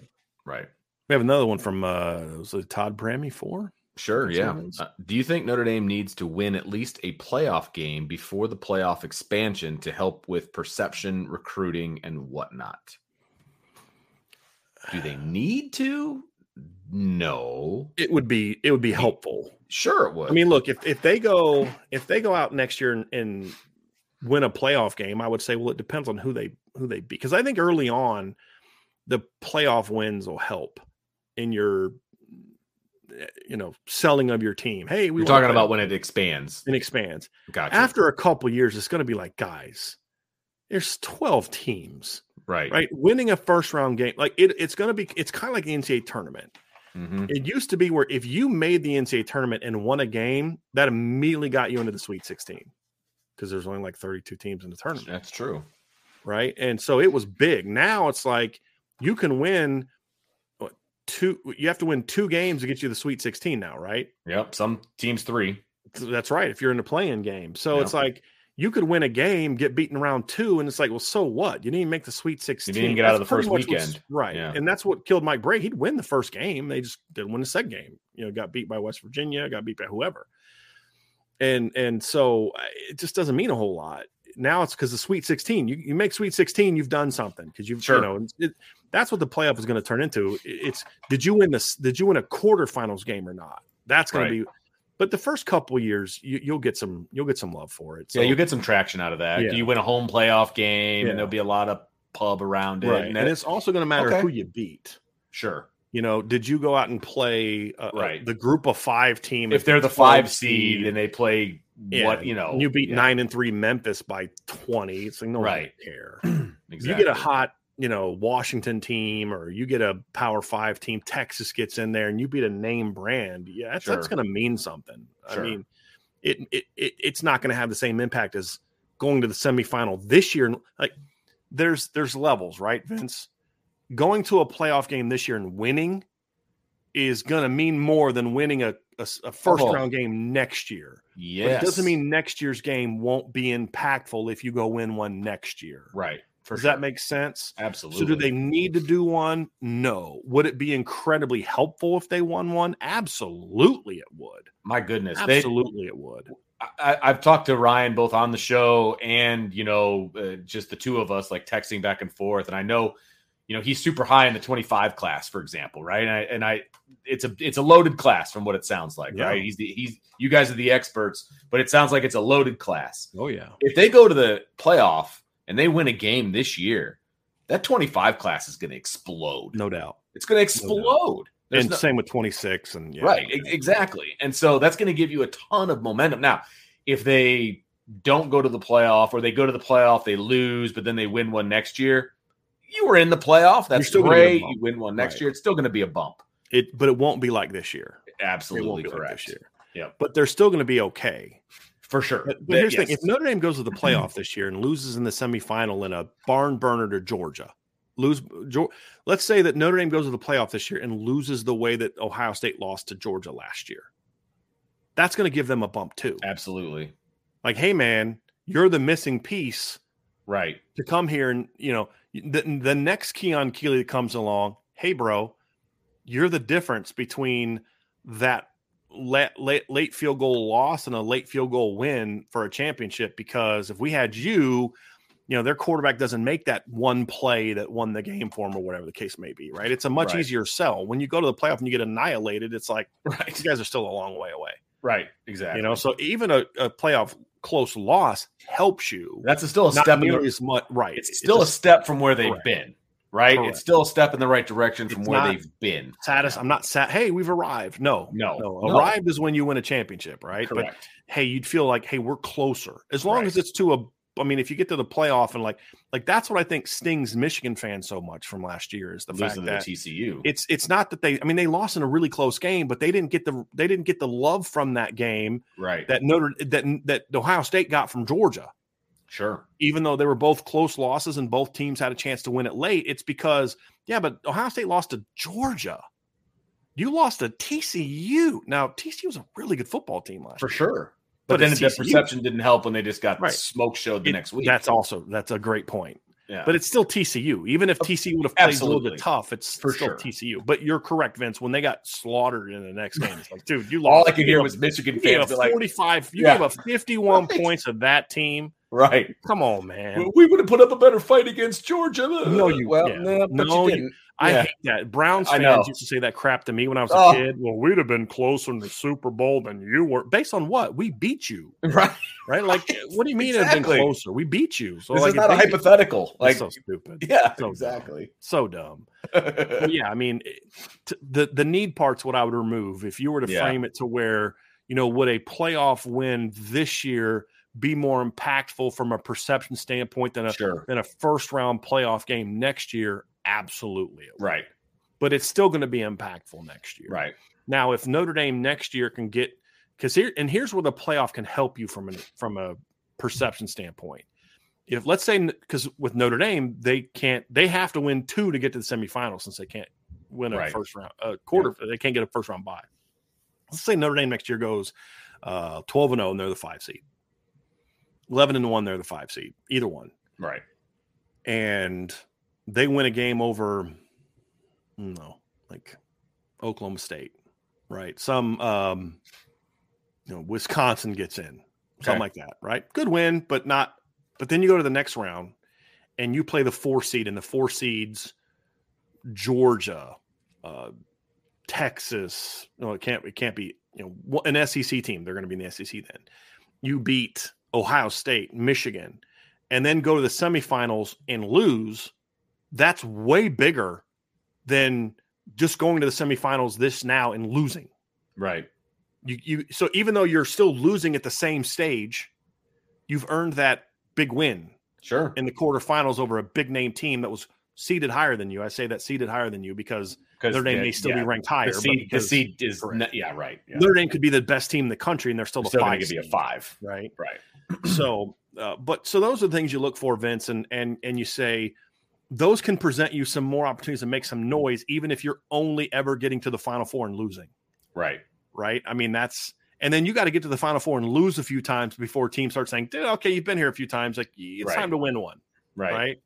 [SPEAKER 1] Right.
[SPEAKER 2] We have another one from uh was it Todd Brammy four?
[SPEAKER 1] Sure, yeah. Uh, do you think Notre Dame needs to win at least a playoff game before the playoff expansion to help with perception, recruiting, and whatnot? Do they need to? No.
[SPEAKER 2] It would be it would be helpful.
[SPEAKER 1] Sure, it would.
[SPEAKER 2] I mean, look if if they go if they go out next year and, and win a playoff game, I would say, well, it depends on who they who they beat. Because I think early on, the playoff wins will help in your you know selling of your team. Hey,
[SPEAKER 1] we are talking about when it expands.
[SPEAKER 2] It expands.
[SPEAKER 1] Gotcha.
[SPEAKER 2] After a couple years, it's going to be like, guys, there's 12 teams.
[SPEAKER 1] Right.
[SPEAKER 2] Right. Winning a first round game, like it, it's going to be, it's kind of like the NCAA tournament. Mm-hmm. It used to be where if you made the NCAA tournament and won a game, that immediately got you into the Sweet 16 because there's only like 32 teams in the tournament.
[SPEAKER 1] That's true.
[SPEAKER 2] Right. And so it was big. Now it's like you can win two. You have to win two games to get you the Sweet 16 now, right?
[SPEAKER 1] Yep. Some teams three.
[SPEAKER 2] That's right. If you're in the playing game, so
[SPEAKER 1] Yep.
[SPEAKER 2] it's like you could win a game, get beaten round two, and it's like, well, so what? You didn't even make the Sweet 16.
[SPEAKER 1] you didn't get out of the first weekend.
[SPEAKER 2] right?
[SPEAKER 1] Yeah.
[SPEAKER 2] And that's what killed Mike Brey He'd win the first game. They just didn't win the second game. You know, got beat by West Virginia, got beat by whoever. And and so it just doesn't mean a whole lot. Now it's because the Sweet 16. You, you make Sweet 16, you've done something because you've
[SPEAKER 1] Sure.
[SPEAKER 2] you know it, that's what the playoff is going to turn into. It- It's did you win this? Did you win a quarterfinals game or not? That's going
[SPEAKER 1] Right.
[SPEAKER 2] to be. But the first couple years, you, you'll get some you'll get some love for it. So,
[SPEAKER 1] yeah, you get some traction out of that.
[SPEAKER 2] Yeah.
[SPEAKER 1] You win a home playoff game,
[SPEAKER 2] Yeah.
[SPEAKER 1] and there'll be a lot of pub around it.
[SPEAKER 2] right,
[SPEAKER 1] And
[SPEAKER 2] and
[SPEAKER 1] it-
[SPEAKER 2] it's also going to matter
[SPEAKER 1] Okay.
[SPEAKER 2] who you beat.
[SPEAKER 1] sure.
[SPEAKER 2] You know, did you go out and play uh,
[SPEAKER 1] Right.
[SPEAKER 2] the group of five team?
[SPEAKER 1] If they're the
[SPEAKER 2] 12
[SPEAKER 1] five seed and they play
[SPEAKER 2] Yeah,
[SPEAKER 1] what you know,
[SPEAKER 2] you beat
[SPEAKER 1] yeah,
[SPEAKER 2] nine and three Memphis by twenty. It's like no
[SPEAKER 1] Right.
[SPEAKER 2] care.
[SPEAKER 1] Exactly.
[SPEAKER 2] You get a hot, you know, Washington team, or you get a Power Five team. Texas gets in there, and you beat a name brand. Yeah, that's, that's going to mean something.
[SPEAKER 1] Sure.
[SPEAKER 2] I mean, it, it it it's not going to have the same impact as going to the semifinal this year. Like, there's there's levels, right, Vince? Going to a playoff game this year and winning is going to mean more than winning a, a, a first
[SPEAKER 1] Oh.
[SPEAKER 2] round game next year. But it doesn't mean next year's game won't be impactful if you go win one next year.
[SPEAKER 1] right. For
[SPEAKER 2] Does
[SPEAKER 1] sure.
[SPEAKER 2] that make sense?
[SPEAKER 1] absolutely?
[SPEAKER 2] So, do they need to do one? No. Would it be incredibly helpful if they won one? Absolutely, it would.
[SPEAKER 1] My goodness, they,
[SPEAKER 2] Absolutely, it would.
[SPEAKER 1] I, I've talked to Ryan both on the show and you know uh, just the two of us like texting back and forth, and I know you know he's super high in the 25 class, for example, right? And I, and I it's a it's a loaded class from what it sounds like,
[SPEAKER 2] Yeah.
[SPEAKER 1] right? He's the he's you guys are the experts, but it sounds like it's a loaded class.
[SPEAKER 2] Oh yeah.
[SPEAKER 1] If they go to the playoff and they win a game this year, that 25 class is going to explode.
[SPEAKER 2] No doubt.
[SPEAKER 1] It's going to explode. There's
[SPEAKER 2] and
[SPEAKER 1] no-
[SPEAKER 2] same with 26 and yeah.
[SPEAKER 1] Right, exactly. And so that's going to give you a ton of momentum. Now, if they don't go to the playoff or they go to the playoff, they lose, but then they win one next year, you were in the playoff. That's
[SPEAKER 2] still gonna get a
[SPEAKER 1] great. You win one next
[SPEAKER 2] Right.
[SPEAKER 1] year. It's still going to be a bump.
[SPEAKER 2] It but it won't be like this year.
[SPEAKER 1] Absolutely
[SPEAKER 2] won't be
[SPEAKER 1] correct.
[SPEAKER 2] like this year.
[SPEAKER 1] Yep.
[SPEAKER 2] But they're still going to be okay.
[SPEAKER 1] For sure.
[SPEAKER 2] But, but here's the thing: if Notre Dame goes to the playoff this year and loses in the semifinal in a barn burner to Georgia, lose. Let's say that Notre Dame goes to the playoff this year and loses the way that Ohio State lost to Georgia last year. That's going to give them a bump too.
[SPEAKER 1] Absolutely.
[SPEAKER 2] Like, hey, man, you're the missing piece
[SPEAKER 1] Right.
[SPEAKER 2] to come here and you know the, the next Keon Keeley that comes along. Hey, bro, you're the difference between that late, late late field goal loss and a late field goal win for a championship. Because if we had you, you know their quarterback doesn't make that one play that won the game for him or whatever the case may be. Right? It's a much
[SPEAKER 1] Right.
[SPEAKER 2] easier sell when you go to the playoff and you get annihilated. It's like
[SPEAKER 1] Right.
[SPEAKER 2] you guys are still a long way away.
[SPEAKER 1] Right. Exactly.
[SPEAKER 2] You know, so even a, a playoff close loss helps you.
[SPEAKER 1] that's a still a
[SPEAKER 2] Not
[SPEAKER 1] step in
[SPEAKER 2] nearly
[SPEAKER 1] the,
[SPEAKER 2] as much, right?
[SPEAKER 1] it's still a step from where they've
[SPEAKER 2] Correct.
[SPEAKER 1] been. Right.
[SPEAKER 2] Correct.
[SPEAKER 1] It's still a step in the right direction from
[SPEAKER 2] It's
[SPEAKER 1] where they've been.
[SPEAKER 2] saddest. I'm not sad. Hey, we've arrived. No,
[SPEAKER 1] No.
[SPEAKER 2] no.
[SPEAKER 1] No.
[SPEAKER 2] Arrived is when you win a championship, right? But
[SPEAKER 1] Correct.
[SPEAKER 2] hey, you'd feel like, hey, we're closer. As long
[SPEAKER 1] Right.
[SPEAKER 2] as it's to a. I mean, if you get to the playoff and like, like that's what I think stings Michigan fans so much from last year is the fact
[SPEAKER 1] Losing to
[SPEAKER 2] that
[SPEAKER 1] TCU.
[SPEAKER 2] it's it's not that they. I mean, they lost in a really close game, but they didn't get the they didn't get the love from that game
[SPEAKER 1] right.
[SPEAKER 2] that Notre that that Ohio State got from Georgia.
[SPEAKER 1] sure.
[SPEAKER 2] even though they were both close losses and both teams had a chance to win it late, it's because, yeah, but Ohio State lost to Georgia. You lost to TCU. Now, TCU was a really good football team last
[SPEAKER 1] For
[SPEAKER 2] year.
[SPEAKER 1] sure. But,
[SPEAKER 2] But
[SPEAKER 1] then the perception didn't help when they just got
[SPEAKER 2] Right.
[SPEAKER 1] smoke showed the
[SPEAKER 2] It-
[SPEAKER 1] next week.
[SPEAKER 2] That's also that's a great point.
[SPEAKER 1] yeah.
[SPEAKER 2] But it's still TCU. Even if TCU would have played a little bit tough, it's
[SPEAKER 1] For
[SPEAKER 2] still
[SPEAKER 1] sure.
[SPEAKER 2] TCU. But you're correct, Vince. When they got slaughtered in the next game, it's like, dude, you lost. all.
[SPEAKER 1] I could hear was Michigan
[SPEAKER 2] you gave
[SPEAKER 1] fans
[SPEAKER 2] up
[SPEAKER 1] be like,
[SPEAKER 2] 45. You
[SPEAKER 1] Yeah.
[SPEAKER 2] gave up 51
[SPEAKER 1] Right.
[SPEAKER 2] points of that team.
[SPEAKER 1] right.
[SPEAKER 2] Come on, man.
[SPEAKER 1] We would have put up a better fight against Georgia.
[SPEAKER 2] No, you-
[SPEAKER 1] well,
[SPEAKER 2] yeah.
[SPEAKER 1] no, but
[SPEAKER 2] No,
[SPEAKER 1] you
[SPEAKER 2] you-. I
[SPEAKER 1] Yeah.
[SPEAKER 2] hate that. Browns fans used to say that crap to me when I was a
[SPEAKER 1] Oh.
[SPEAKER 2] kid. Well, we'd have been closer in the Super Bowl than you were. Based on what? We beat you,
[SPEAKER 1] Right.
[SPEAKER 2] right? Like, what do you mean it'd have been closer? We beat you. So,
[SPEAKER 1] this
[SPEAKER 2] like,
[SPEAKER 1] is not a hypothetical. Like,
[SPEAKER 2] so stupid.
[SPEAKER 1] yeah,
[SPEAKER 2] so
[SPEAKER 1] exactly.
[SPEAKER 2] So dumb. Yeah, I mean, t- the the need part's what I would remove if you were to
[SPEAKER 1] Yeah.
[SPEAKER 2] frame it to where you know would a playoff win this year be more impactful from a perception standpoint than a
[SPEAKER 1] sure.
[SPEAKER 2] than a first round playoff game next year? Absolutely.
[SPEAKER 1] Right.
[SPEAKER 2] but it's still going to be impactful next year.
[SPEAKER 1] Right.
[SPEAKER 2] Now, if Notre Dame next year can get because here and here's where the playoff can help you from an from a perception standpoint. If let's say because with Notre Dame they can't they have to win two to get to the semifinals since they can't win a
[SPEAKER 1] Right.
[SPEAKER 2] first round, a quarter. They can't get a first round bye. Let's say Notre Dame next year goes uh, 12 and 0 and they're the five seed. 11 and 1, they're the five seed, either one.
[SPEAKER 1] Right.
[SPEAKER 2] And they win a game over, no, like Oklahoma State, right? Some, um, you know, Wisconsin gets in,
[SPEAKER 1] Okay.
[SPEAKER 2] something like that, right? Good win, but not. But then you go to the next round and you play the four seed, and the four seeds, Georgia, uh, Texas. No, it can't. It can't be. You know, an SEC team. They're going to be in the SEC then. You beat Ohio State, Michigan, and then go to the semifinals and lose. That's way bigger than just going to the semifinals this now and losing.
[SPEAKER 1] Right.
[SPEAKER 2] You, you so even though you're still losing at the same stage, you've earned that big win
[SPEAKER 1] Sure.
[SPEAKER 2] in the quarterfinals over a big name team that was seated higher than you. I say that seated higher than you because Notre Dame may still
[SPEAKER 1] yeah.
[SPEAKER 2] be ranked higher.
[SPEAKER 1] The
[SPEAKER 2] but
[SPEAKER 1] seed, the seed is not, yeah right. Yeah.
[SPEAKER 2] Notre Dame could be the best team in the country, and they're still the
[SPEAKER 1] Still going
[SPEAKER 2] five.
[SPEAKER 1] to be a five.
[SPEAKER 2] right?
[SPEAKER 1] Right.
[SPEAKER 2] so, uh, but so those are the things you look for, Vince, and and and you say those can present you some more opportunities to make some noise, even if you're only ever getting to the Final Four and losing.
[SPEAKER 1] Right.
[SPEAKER 2] right? I mean, that's and then you got to get to the final four and lose a few times before teams start saying, Dude, okay, you've been here a few times. Like it's
[SPEAKER 1] Right.
[SPEAKER 2] time to win one,
[SPEAKER 1] Right.
[SPEAKER 2] right?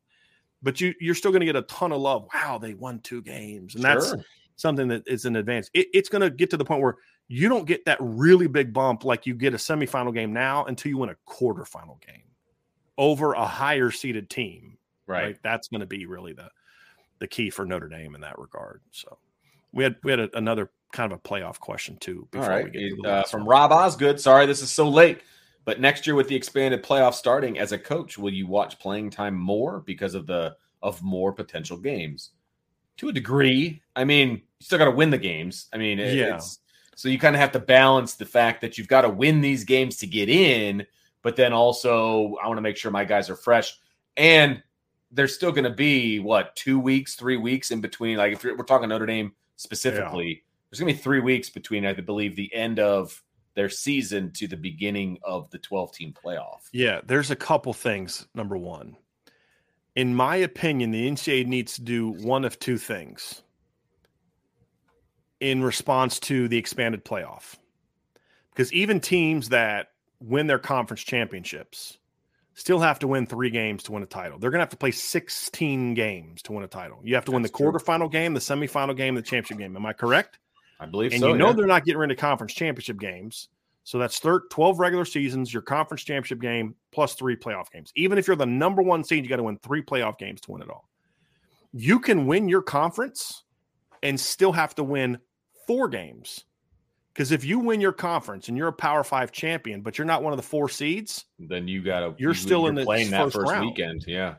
[SPEAKER 2] But you you're still going to get a ton of love. Wow, they won two games, and that's something that is an advance. It, it's going to get to the point where you don't get that really big bump like you get a semifinal game now until you win a quarterfinal game over a higher seeded team.
[SPEAKER 1] Right.
[SPEAKER 2] That's going to be really the the key for Notre Dame in that regard. So we had we had a, another kind of a playoff question too.
[SPEAKER 1] All
[SPEAKER 2] we get to the
[SPEAKER 1] Uh, from
[SPEAKER 2] one.
[SPEAKER 1] Rob Osgood. Sorry, this is so late. But next year, with the expanded playoff starting, as a coach, will you watch playing time more because of the of more potential games? To a degree, I mean, you still got to win the games. I mean, it-
[SPEAKER 2] Yeah.
[SPEAKER 1] so you kind of have to balance the fact that you've got to win these games to get in, but then also I want to make sure my guys are fresh and there's still going to be what two weeks, three weeks in between. Like if you're, we're talking Notre Dame specifically, there's going to be three weeks between, I believe, the end of their season to the beginning of the 12 team playoff.
[SPEAKER 2] Yeah, there's a couple things. Number one, in my opinion, the NCAA needs to do one of two things in response to the expanded playoff. Because even teams that win their conference championships still have to win three games to win a title. They're going to have to play 16 games to win a title. You have to win the
[SPEAKER 1] That's true.
[SPEAKER 2] quarterfinal game, the semifinal game, the championship game. Am I correct?
[SPEAKER 1] I believe
[SPEAKER 2] and
[SPEAKER 1] so.
[SPEAKER 2] you know
[SPEAKER 1] yeah.
[SPEAKER 2] they're not getting rid of conference championship games. So that's thir- 12 regular seasons, your conference championship game, plus three playoff games. Even if you're the number one seed, you got to win three playoff games to win it all. You can win your conference and still have to win four games. Because if you win your conference and you're a Power Five champion, but you're not one of the four seeds,
[SPEAKER 1] then you got to.
[SPEAKER 2] You're still in the
[SPEAKER 1] playing that
[SPEAKER 2] first
[SPEAKER 1] first
[SPEAKER 2] round.
[SPEAKER 1] weekend. Yeah.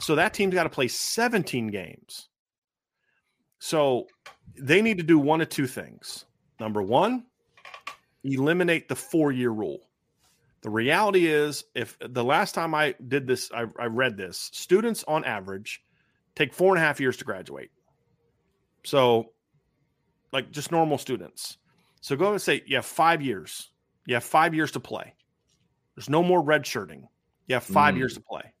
[SPEAKER 2] so that team's got to play 17 games. So they need to do one of two things. Number one, eliminate the four year rule. The reality is, if the last time I did this, I, I read this, students on average take four and a half years to graduate. So, like just normal students. So go and say, you have five years. You have five years to play. There's no more red shirting. You have five
[SPEAKER 1] Mm.
[SPEAKER 2] years to play.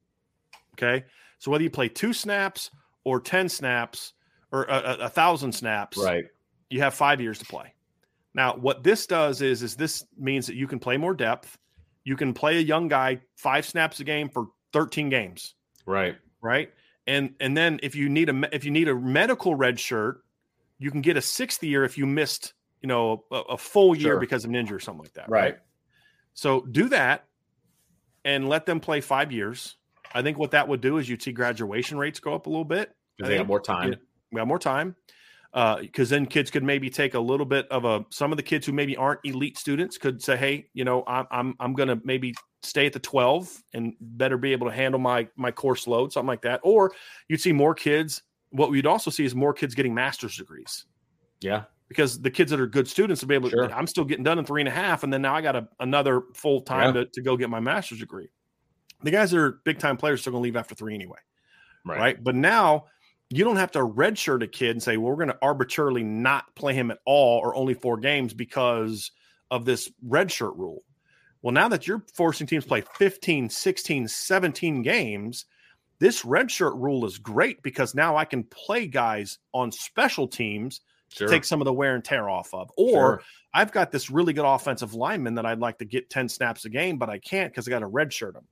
[SPEAKER 2] Okay. So whether you play two snaps or 10 snaps or a, a, thousand snaps,
[SPEAKER 1] Right.
[SPEAKER 2] you have five years to play. Now, what this does is, is this means that you can play more depth. You can play a young guy five snaps a game for 13 games,
[SPEAKER 1] Right.
[SPEAKER 2] right? And and then if you need a if you need a medical red shirt, you can get a sixth year if you missed you know a, a full year
[SPEAKER 1] Sure.
[SPEAKER 2] because of an injury or something like that,
[SPEAKER 1] Right.
[SPEAKER 2] So do that and let them play five years. I think what that would do is you'd see graduation rates go up a little bit.
[SPEAKER 1] They got more time.
[SPEAKER 2] yeah, we have more time uh, because then kids could maybe take a little bit of a some of the kids who maybe aren't elite students could say hey you know i'm i'm, I'm going to maybe stay at the 12 and better be able to handle my my course load something like that or you'd see more kids what we'd also see is more kids getting master's degrees
[SPEAKER 1] Yeah.
[SPEAKER 2] Because the kids that are good students will be able to
[SPEAKER 1] Sure.
[SPEAKER 2] i'm still getting done in three and a half and then now i got a, another full time
[SPEAKER 1] Yeah.
[SPEAKER 2] to, to go get my master's degree the guys that are big time players are going to leave after three anyway
[SPEAKER 1] Right.
[SPEAKER 2] right? But now you don't have to redshirt a kid and say, well, we're going to arbitrarily not play him at all or only four games because of this redshirt rule. Well, now that you're forcing teams to play 15, 16, 17 games, This redshirt rule is great because now I can play guys on special teams sure. to take some of the wear and tear off of. Or sure. I've got this really good offensive lineman that I'd like to get 10 snaps a game, but I can't because I got to redshirt him.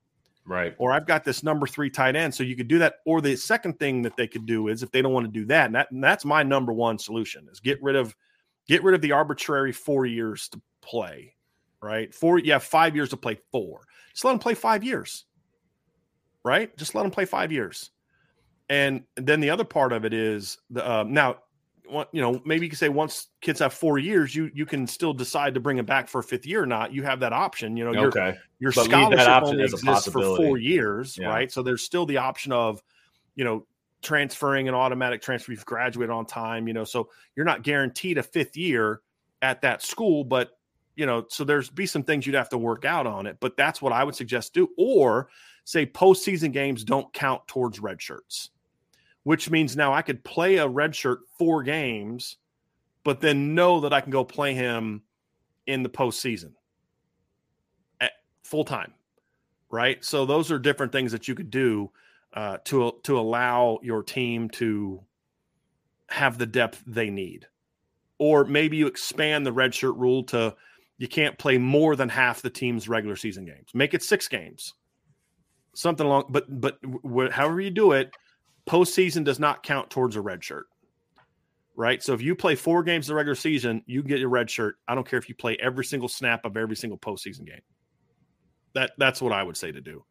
[SPEAKER 1] Right.
[SPEAKER 2] Or I've got this number three tight end. So you could do that. Or the second thing that they could do is if they don't want to do that, and, that, and that's my number one solution is get rid of get rid of the arbitrary four years to play. Right. Four, you have five years to play four. Just let them play five years. Right? Just let them play five years. And then the other part of it is the uh, now you know, maybe you can say once kids have four years, you you can still decide to bring them back for a fifth year or not. You have that option. You know, your,
[SPEAKER 1] okay.
[SPEAKER 2] your but scholarship only exists for four years, yeah. right? So there's still the option of, you know, transferring an automatic transfer if you graduate on time. You know, so you're not guaranteed a fifth year at that school, but you know, so there's be some things you'd have to work out on it. But that's what I would suggest do. Or say postseason games don't count towards red shirts which means now I could play a redshirt four games, but then know that I can go play him in the postseason at full time. Right. So those are different things that you could do uh, to to allow your team to have the depth they need. Or maybe you expand the redshirt rule to you can't play more than half the team's regular season games. Make it six games. Something along, but but wh- however you do it, postseason does not count towards a red shirt. Right. So if you play four games the regular season, you get your red shirt. I don't care if you play every single snap of every single postseason game. That that's what I would say to do.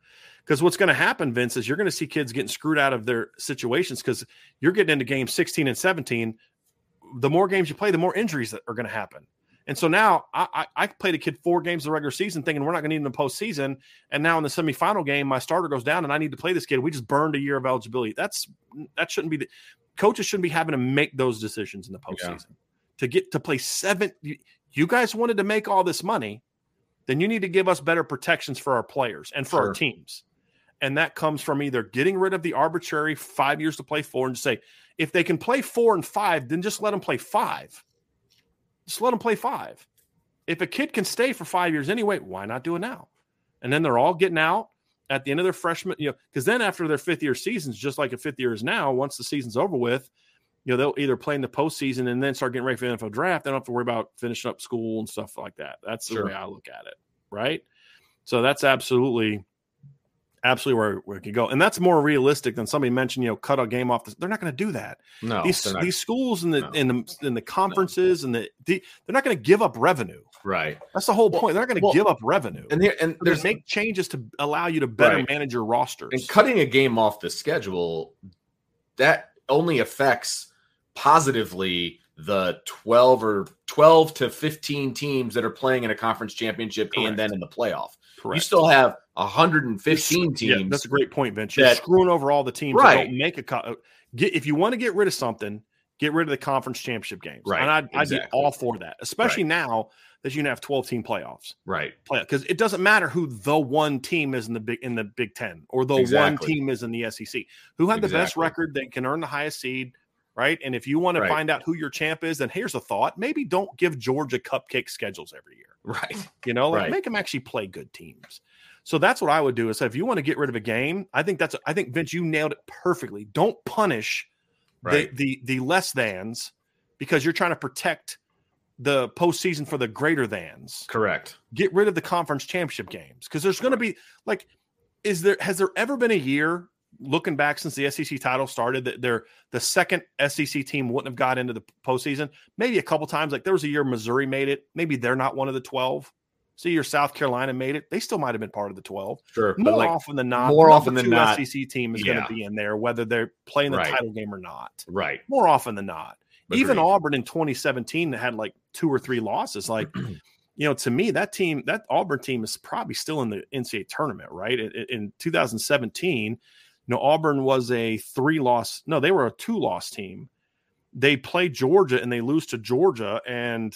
[SPEAKER 2] Because what's going to happen, Vince, is you're going to see kids getting screwed out of their situations because you're getting into games 16 and 17. The more games you play, the more injuries that are going to happen. And so now I, I, I played a kid four games of the regular season thinking we're not going to need him in the postseason. And now in the semifinal game, my starter goes down and I need to play this kid. We just burned a year of eligibility. That's that shouldn't be the coaches shouldn't be having to make those decisions in the postseason. Yeah. To get to play seven, you, guys wanted to make all this money, then you need to give us better protections for our players and for sure. our teams. And that comes from either getting rid of the arbitrary five years to play four and say, if they can play four and five, then just let them play five just let them play five. If a kid can stay for five years anyway, why not do it now? And then they're all getting out at the end of their freshman, you know, because then after their fifth year seasons, just like a fifth year is now, once the season's over with, you know, they'll either play in the postseason and then start getting ready for the NFL draft. They don't have to worry about finishing up school and stuff like that. That's the sure. way I look at it. Right. So that's absolutely absolutely where, where it could go. And that's more realistic than somebody mentioned, you know, cut a game off. The, they're not going to do that.
[SPEAKER 1] No,
[SPEAKER 2] these, these schools and the, no. in the, in the conferences no. and the, the, they're not going to give up revenue.
[SPEAKER 1] Right.
[SPEAKER 2] That's the whole well, point. They're not going to well, give up revenue.
[SPEAKER 1] And there, and there's
[SPEAKER 2] make changes to allow you to better right. manage your rosters.
[SPEAKER 1] And cutting a game off the schedule, that only affects positively the 12 or 12 to 15 teams that are playing in a conference championship Correct. and then in the playoff. Correct. You still have 115 teams. Yeah,
[SPEAKER 2] that's a great point, Vince. You're that, screwing over all the teams right. don't make a co- get if you want to get rid of something, get rid of the conference championship games.
[SPEAKER 1] Right.
[SPEAKER 2] And I'd, exactly. I'd be all for that, especially right. now that you can have 12 team playoffs.
[SPEAKER 1] Right.
[SPEAKER 2] Play because it doesn't matter who the one team is in the big in the Big Ten or the exactly. one team is in the SEC. Who had exactly. the best record that can earn the highest seed right? And if you want right. to find out who your champ is, then here's a thought: maybe don't give Georgia cupcake schedules every year,
[SPEAKER 1] right?
[SPEAKER 2] You know, like
[SPEAKER 1] right.
[SPEAKER 2] make them actually play good teams. So that's what I would do. Is if you want to get rid of a game, I think that's I think Vince, you nailed it perfectly. Don't punish right. the the the less thans because you're trying to protect the postseason for the greater thans.
[SPEAKER 1] Correct.
[SPEAKER 2] Get rid of the conference championship games because there's going to be like, is there has there ever been a year looking back since the SEC title started, that they're the second SEC team wouldn't have got into the postseason. Maybe a couple times, like there was a year Missouri made it. Maybe they're not one of the twelve. See, your South Carolina made it. They still might have been part of the twelve.
[SPEAKER 1] Sure,
[SPEAKER 2] more like, often than not.
[SPEAKER 1] More often than not,
[SPEAKER 2] SEC team is yeah. going to be in there, whether they're playing the right. title game or not.
[SPEAKER 1] Right.
[SPEAKER 2] More often than not. Agreed. Even Auburn in 2017 that had like two or three losses, like. you know, to me, that team, that Auburn team is probably still in the NCAA tournament, right? In, in 2017, know, Auburn was a three loss, no, they were a two loss team. They play Georgia and they lose to Georgia, and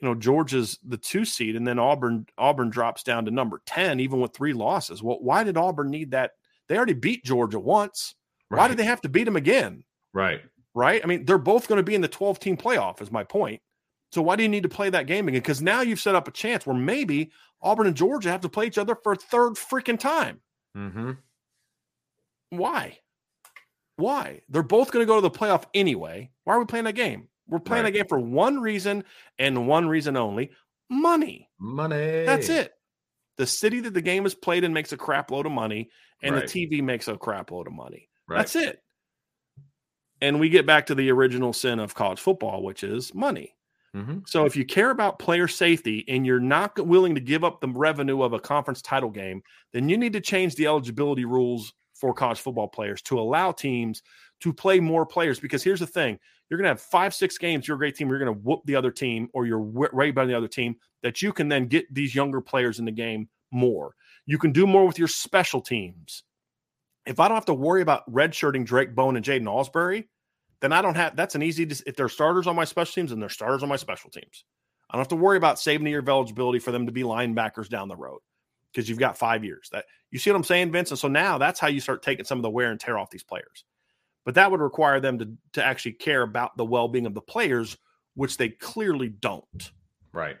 [SPEAKER 2] you know, Georgia's the two seed, and then Auburn Auburn drops down to number 10, even with three losses. Well, why did Auburn need that? They already beat Georgia once. Right. Why did they have to beat them again?
[SPEAKER 1] Right.
[SPEAKER 2] Right. I mean, they're both going to be in the 12 team playoff, is my point. So why do you need to play that game again? Because now you've set up a chance where maybe Auburn and Georgia have to play each other for a third freaking time.
[SPEAKER 1] Mm-hmm.
[SPEAKER 2] Why? Why? They're both going to go to the playoff anyway. Why are we playing that game? We're playing right. a game for one reason and one reason only money.
[SPEAKER 1] Money.
[SPEAKER 2] That's it. The city that the game is played in makes a crap load of money, and right. the TV makes a crap load of money. Right. That's it. And we get back to the original sin of college football, which is money. Mm-hmm. So if you care about player safety and you're not willing to give up the revenue of a conference title game, then you need to change the eligibility rules for college football players to allow teams to play more players. Because here's the thing you're going to have five, six games. You're a great team. You're going to whoop the other team, or you're right by the other team. That you can then get these younger players in the game more. You can do more with your special teams. If I don't have to worry about redshirting Drayk Bowen and Jaiden Ausberry, then I don't have. That's an easy. If they're starters on my special teams, and they're starters on my special teams, I don't have to worry about saving a year of eligibility for them to be linebackers down the road because you've got five years. That you see what I'm saying, Vince? And so now that's how you start taking some of the wear and tear off these players but that would require them to to actually care about the well-being of the players which they clearly don't
[SPEAKER 1] right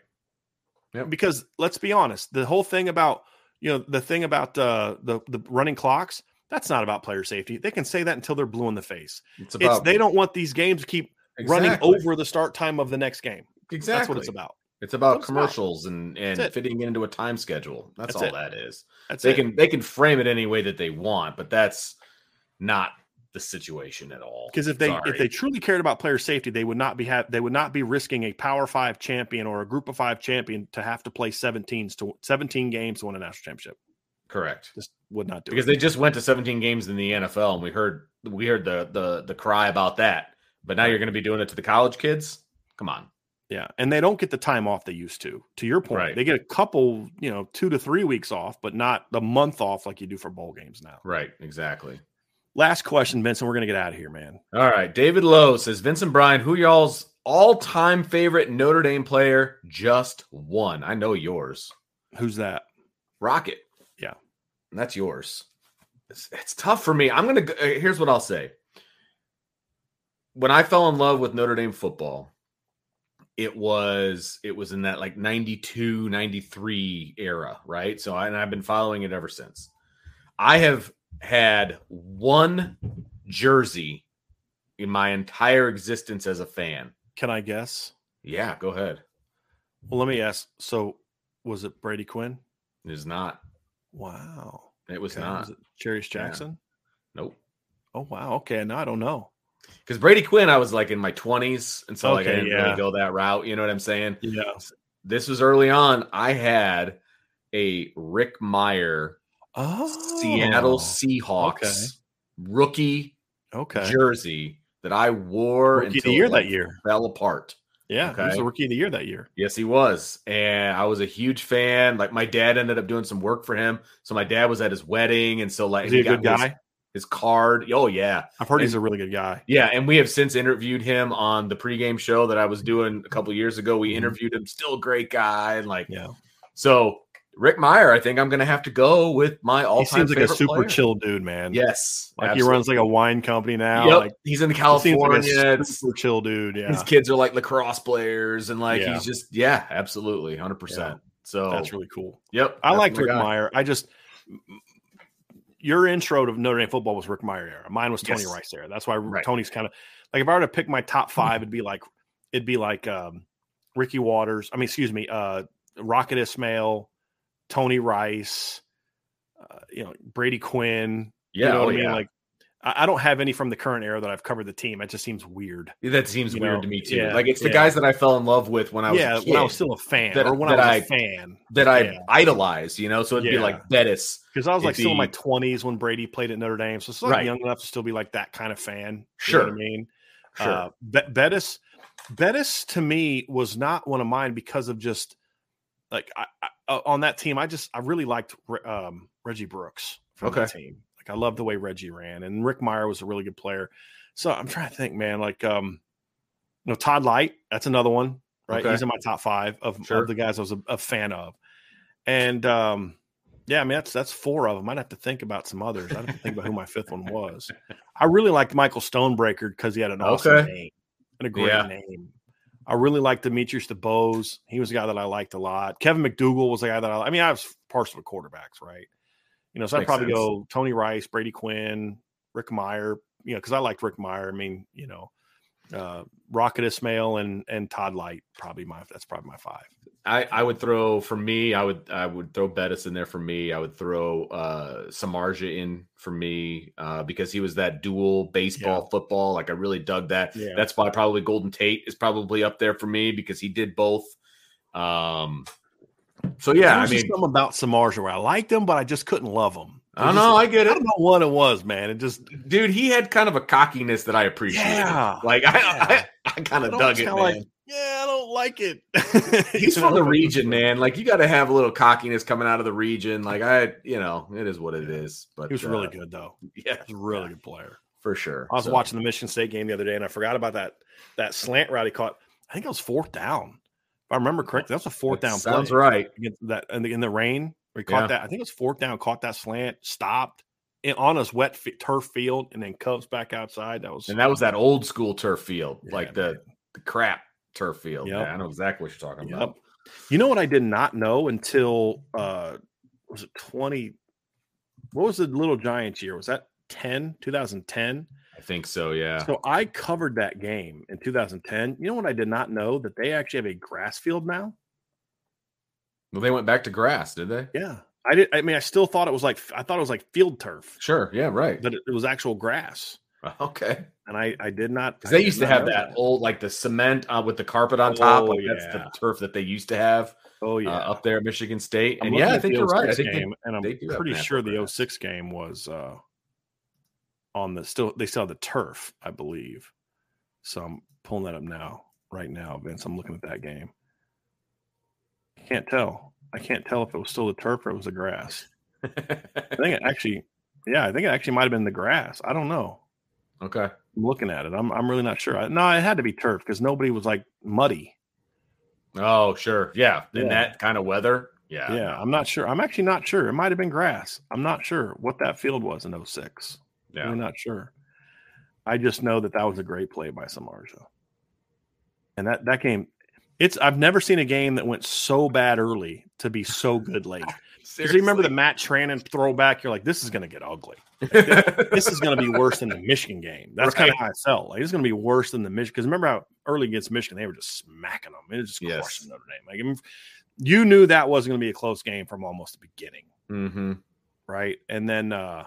[SPEAKER 2] yep. because let's be honest the whole thing about you know the thing about uh, the the running clocks that's not about player safety they can say that until they're blue in the face it's, about, it's they don't want these games to keep exactly. running over the start time of the next game exactly that's what it's about
[SPEAKER 1] it's about commercials about. and and fitting into a time schedule. That's, that's all it. that is. That's they it. can they can frame it any way that they want, but that's not the situation at all.
[SPEAKER 2] Because if they Sorry. if they truly cared about player safety, they would not be have they would not be risking a Power Five champion or a Group of Five champion to have to play 17s to 17 games to win a national championship.
[SPEAKER 1] Correct.
[SPEAKER 2] Just would not do
[SPEAKER 1] because
[SPEAKER 2] it.
[SPEAKER 1] they just went to 17 games in the NFL, and we heard we heard the the the cry about that. But now you're going to be doing it to the college kids. Come on.
[SPEAKER 2] Yeah, and they don't get the time off they used to. To your point, right. they get a couple, you know, two to three weeks off, but not the month off like you do for bowl games now.
[SPEAKER 1] Right. Exactly.
[SPEAKER 2] Last question, Vincent. We're gonna get out of here, man.
[SPEAKER 1] All right. David Lowe says, Vincent Bryan, who y'all's all-time favorite Notre Dame player? Just one. I know yours.
[SPEAKER 2] Who's that?
[SPEAKER 1] Rocket.
[SPEAKER 2] Yeah,
[SPEAKER 1] and that's yours. It's, it's tough for me. I'm gonna. Uh, here's what I'll say. When I fell in love with Notre Dame football, it was it was in that like 92 93 era right so I, and i've been following it ever since i have had one jersey in my entire existence as a fan.
[SPEAKER 2] Can I guess?
[SPEAKER 1] Yeah, go ahead.
[SPEAKER 2] Well, let me ask. So, was it Brady Quinn?
[SPEAKER 1] It is not.
[SPEAKER 2] Wow.
[SPEAKER 1] It was okay. not. Was it
[SPEAKER 2] Jarious Jackson?
[SPEAKER 1] Yeah. Nope.
[SPEAKER 2] Oh wow. Okay. Now I don't know.
[SPEAKER 1] Because Brady Quinn, I was like in my twenties, and so okay, like I didn't yeah. really go that route. You know what I'm saying?
[SPEAKER 2] Yeah.
[SPEAKER 1] This was early on. I had a Rick Mirer,
[SPEAKER 2] Oh,
[SPEAKER 1] Seattle Seahawks okay. rookie
[SPEAKER 2] okay.
[SPEAKER 1] jersey that I wore
[SPEAKER 2] rookie until the year that year
[SPEAKER 1] fell apart.
[SPEAKER 2] Yeah, okay. he was a rookie of the year that year.
[SPEAKER 1] Yes, he was, and I was a huge fan. Like my dad ended up doing some work for him, so my dad was at his wedding, and so like
[SPEAKER 2] is he, he a good guy?
[SPEAKER 1] His, his, card. Oh yeah,
[SPEAKER 2] I've heard
[SPEAKER 1] and,
[SPEAKER 2] he's a really good guy.
[SPEAKER 1] Yeah, and we have since interviewed him on the pregame show that I was doing a couple years ago. We mm-hmm. interviewed him. Still a great guy, and like
[SPEAKER 2] yeah.
[SPEAKER 1] So Rick Mirer, I think I'm going to have to go with my all-time. He seems like a super player.
[SPEAKER 2] chill dude, man.
[SPEAKER 1] Yes,
[SPEAKER 2] like absolutely. he runs like a wine company now.
[SPEAKER 1] Yep.
[SPEAKER 2] Like
[SPEAKER 1] he's in California. He
[SPEAKER 2] like super chill dude. Yeah,
[SPEAKER 1] his kids are like lacrosse players, and like yeah. he's just yeah, absolutely, hundred yeah. percent. So
[SPEAKER 2] that's really cool.
[SPEAKER 1] Yep,
[SPEAKER 2] I like Rick guy. Mirer. I just your intro to Notre Dame football was Rick Mirer era. Mine was Tony yes. Rice era. That's why right. Tony's kind of like if I were to pick my top five, it'd be like it'd be like um, Ricky Watters. I mean, excuse me, uh, Rocket Ismail. Tony Rice, uh, you know, Brady Quinn.
[SPEAKER 1] Yeah,
[SPEAKER 2] you know
[SPEAKER 1] oh,
[SPEAKER 2] what I mean?
[SPEAKER 1] Yeah.
[SPEAKER 2] Like, I, don't have any from the current era that I've covered the team. It just seems weird.
[SPEAKER 1] That seems weird know? to me too. Yeah, like it's the yeah. guys that I fell in love with when I was
[SPEAKER 2] yeah,
[SPEAKER 1] when
[SPEAKER 2] I was still a fan, that, or when I was I, a fan
[SPEAKER 1] that I idolized. You know, so it'd be like Bettis
[SPEAKER 2] because I was like still in my twenties when Brady played at Notre Dame, so still right. young enough to still be like that kind of fan.
[SPEAKER 1] Sure,
[SPEAKER 2] I mean,
[SPEAKER 1] sure. Uh,
[SPEAKER 2] Bettis, Bettis to me was not one of mine because of just like I, I, uh, on that team, I just I really liked um, Reggie Brooks from okay. the team. Like I love the way Reggie ran, and Rick Mirer was a really good player. So I'm trying to think, man. Like um, you know, Todd Lyght, that's another one, right? Okay. He's in my top five of, sure. of the guys I was a, a, fan of, and um, yeah, I mean that's that's four of them. I'd have to think about some others. I'd have to think about who my fifth one was. I really liked Michael Stonebreaker because he had an awesome okay. name and a great yeah. name. I really liked Demetrius DuBose. He was a guy that I liked a lot. Kevin McDougal was a guy that I, I mean, I was partial to quarterbacks, right? You know, so I'd probably sense. go Tony Rice, Brady Quinn, Rick Mirer, You know, because I liked Rick Mirer. I mean, you know, uh, Rocket Ismail and and Todd Lyght probably my that's probably my five.
[SPEAKER 1] I, I would throw for me. I would I would throw Bettis in there for me. I would throw uh, Samardzija in for me uh, because he was that dual baseball yeah. football. Like I really dug that. Yeah. That's why probably Golden Tate is probably up there for me because he did both. Um, so yeah, I mean,
[SPEAKER 2] something about Samardzija where I liked him, but I just couldn't love him.
[SPEAKER 1] I don't know. I get it. I
[SPEAKER 2] don't know what it was, man. It just,
[SPEAKER 1] dude, he had kind of a cockiness that I appreciate. Yeah, like I, yeah. I, I, kind of dug it, man.
[SPEAKER 2] Like, yeah, I don't like it.
[SPEAKER 1] He's from the region, man. Like you got to have a little cockiness coming out of the region. Like I, you know, it is what it is. But
[SPEAKER 2] he was uh, really good, though.
[SPEAKER 1] Yeah,
[SPEAKER 2] he's a really good player
[SPEAKER 1] for sure.
[SPEAKER 2] I was so. watching the Michigan State game the other day, and I forgot about that that slant route he caught. I think it was fourth down. If I remember correctly, that's a fourth that down.
[SPEAKER 1] Sounds right.
[SPEAKER 2] Against that in the, in the rain, we caught yeah. that. I think it was fourth down. Caught that slant, stopped in, on his wet f- turf field, and then comes back outside. That was
[SPEAKER 1] and that was that old school turf field, yeah, like the, the crap turf field. Yep. Yeah, I know exactly what you're talking yep. about.
[SPEAKER 2] You know what I did not know until uh was it 20 what was the little giants year? Was that 10 2010?
[SPEAKER 1] I think so, yeah.
[SPEAKER 2] So I covered that game in 2010. You know what I did not know that they actually have a grass field now?
[SPEAKER 1] Well, they went back to grass, did they?
[SPEAKER 2] Yeah. I did I mean I still thought it was like I thought it was like field turf.
[SPEAKER 1] Sure, yeah, right.
[SPEAKER 2] But it, it was actual grass.
[SPEAKER 1] Okay.
[SPEAKER 2] And I, I did not
[SPEAKER 1] because they used to have that, that, old like the cement uh, with the carpet on top. Oh, like yeah. that's the turf that they used to have.
[SPEAKER 2] Oh yeah,
[SPEAKER 1] uh, up there at Michigan State. I'm and yeah, I think you're right. I think
[SPEAKER 2] game, they, and I'm pretty sure the 06 game was uh, on the still they still have the turf, I believe. So I'm pulling that up now, right now, Vince. I'm looking at that game. Can't tell. I can't tell if it was still the turf or it was the grass. I think it actually, yeah, I think it actually might have been the grass. I don't know.
[SPEAKER 1] Okay.
[SPEAKER 2] I'm looking at it. I'm I'm really not sure. No, it had to be turf because nobody was like muddy.
[SPEAKER 1] Oh, sure. Yeah. In yeah. that kind of weather. Yeah.
[SPEAKER 2] Yeah. I'm not sure. I'm actually not sure. It might have been grass. I'm not sure what that field was in 06. Yeah. I'm not sure. I just know that that was a great play by Samardzija. And that, that game, it's I've never seen a game that went so bad early to be so good late. Because you remember the Matt Trannon throwback, you're like, this is going to get ugly. Like, this, is going to be worse than the Michigan game. That's right. kind of how I felt. Like it's going to be worse than the Michigan. Because remember how early against Michigan they were just smacking them. It was just yes. crushing Notre Dame. Like I mean, you knew that wasn't going to be a close game from almost the beginning,
[SPEAKER 1] mm-hmm.
[SPEAKER 2] right? And then uh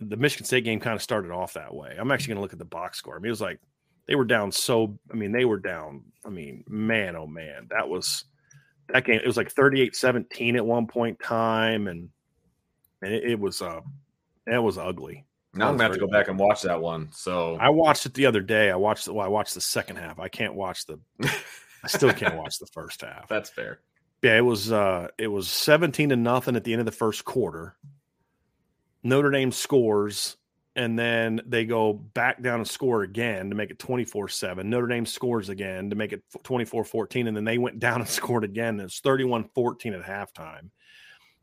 [SPEAKER 2] the Michigan State game kind of started off that way. I'm actually going to look at the box score. I mean, it was like they were down so. I mean, they were down. I mean, man, oh man, that was that game. It was like 38-17 at one point time, and and it, it was uh, it was ugly.
[SPEAKER 1] Now I'm gonna have to go back and watch that one. So
[SPEAKER 2] I watched it the other day. I watched the well, I watched the second half. I can't watch the. I still can't watch the first half.
[SPEAKER 1] That's fair.
[SPEAKER 2] Yeah, it was uh it was 17 to nothing at the end of the first quarter. Notre Dame scores and then they go back down and score again to make it 24-7 notre dame scores again to make it 24-14 and then they went down and scored again it's 31-14 at halftime.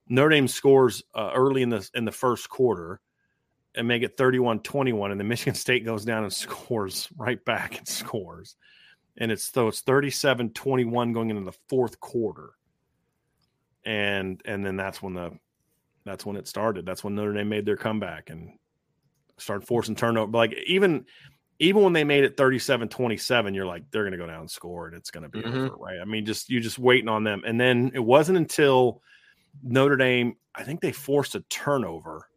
[SPEAKER 2] Notre dame scores uh, early in the in the first quarter and make it 31-21 and then michigan state goes down and scores right back and scores. And it's so it's 37-21 going into the fourth quarter. And and then that's when the that's when it started that's when notre dame made their comeback and started forcing turnover. But Like even even when they made it 37-27, you're like, they're gonna go down and score and it's gonna be mm-hmm. over, right? I mean, just you just waiting on them. And then it wasn't until Notre Dame, I think they forced a turnover.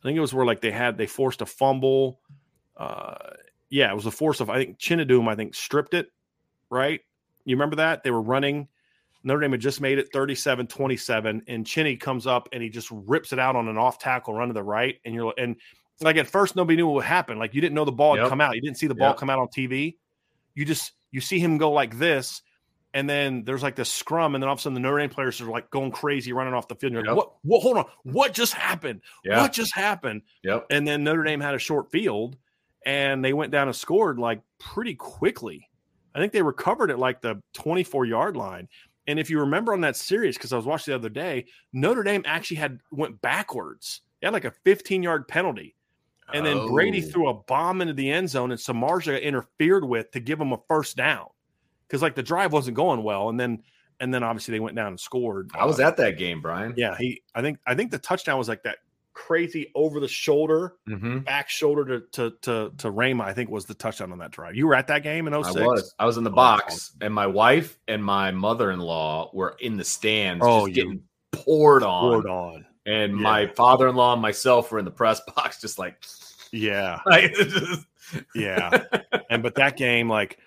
[SPEAKER 2] I think it was where like they had they forced a fumble. Uh yeah, it was a force of I think Chinedum, I think, stripped it, right? You remember that? They were running. Notre Dame had just made it 37 27, and Chinny comes up and he just rips it out on an off tackle run to the right. And you're and like at first nobody knew what would happen. Like you didn't know the ball yep. come out. You didn't see the ball yep. come out on TV. You just you see him go like this, and then there's like this scrum, and then all of a sudden the Notre Dame players are like going crazy, running off the field. And you're yep. like, what? What? Hold on, what just happened? What just happened?
[SPEAKER 1] Yep.
[SPEAKER 2] And then Notre Dame had a short field, and they went down and scored like pretty quickly. I think they recovered at like the 24 yard line. And if you remember on that series, because I was watching the other day, Notre Dame actually had went backwards. They had like a 15 yard penalty and then oh. Brady threw a bomb into the end zone, and Samardzija interfered with to give him a first down because like the drive wasn't going well, and then and then obviously they went down and scored.
[SPEAKER 1] I was uh, at that game, Brian.
[SPEAKER 2] Yeah, he. I think I think the touchdown was like that crazy over the shoulder,
[SPEAKER 1] Mm-hmm.
[SPEAKER 2] back shoulder to to to to Rhema, I think was the touchdown on that drive. You were at that game in
[SPEAKER 1] I was. I was in the
[SPEAKER 2] Oh,
[SPEAKER 1] box, and my wife and my mother-in-law were in the stands,
[SPEAKER 2] Oh,
[SPEAKER 1] just getting poured on.
[SPEAKER 2] Poured on.
[SPEAKER 1] And
[SPEAKER 2] Yeah.
[SPEAKER 1] my father-in-law and myself were in the press box, just like,
[SPEAKER 2] Yeah.
[SPEAKER 1] like just-
[SPEAKER 2] Yeah. and but that game, like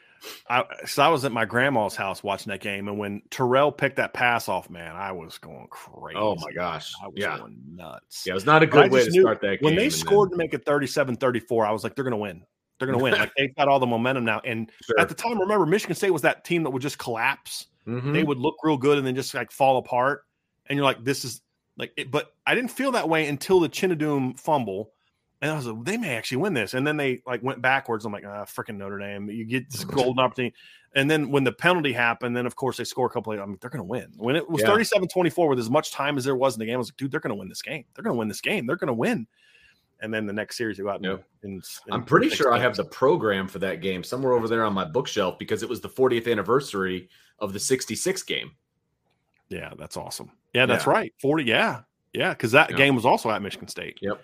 [SPEAKER 2] I so I was at my grandma's house watching that game, and when Terrail picked that pass off, man, I was going crazy.
[SPEAKER 1] oh my gosh,
[SPEAKER 2] I was
[SPEAKER 1] yeah,
[SPEAKER 2] going nuts.
[SPEAKER 1] yeah. It was not a good way to start that game.
[SPEAKER 2] when they
[SPEAKER 1] and then-
[SPEAKER 2] scored to make it 37-34, I was like, they're gonna win. They're gonna win. Like they've got all the momentum now. And
[SPEAKER 1] Sure.
[SPEAKER 2] at the time, remember, Michigan State was that team that would just collapse.
[SPEAKER 1] Mhm.
[SPEAKER 2] They would look real good and then just like fall apart. And you're like, this is like it, but I didn't feel that way until the Chinedum fumble. And I was like, they may actually win this. And then they like went backwards. I'm like, ah, freaking Notre Dame. You get this golden opportunity. And then when the penalty happened, then of course they score a couple of, I mean, they're going to win. When it was
[SPEAKER 1] Yeah.
[SPEAKER 2] 37 24 with as much time as there was in the game, I was like, dude, they're going to win this game. They're going to win this game. They're going to win. And then the next series they go out
[SPEAKER 1] Yep.
[SPEAKER 2] and-
[SPEAKER 1] I'm pretty sure I have the program for that game somewhere over there on my bookshelf because it was the 40th anniversary of the 66 game.
[SPEAKER 2] Yeah, that's awesome. Yeah, that's
[SPEAKER 1] Yeah.
[SPEAKER 2] right. 40. Yeah. Yeah. Cause that
[SPEAKER 1] Yeah.
[SPEAKER 2] game was also at Michigan State.
[SPEAKER 1] Yep.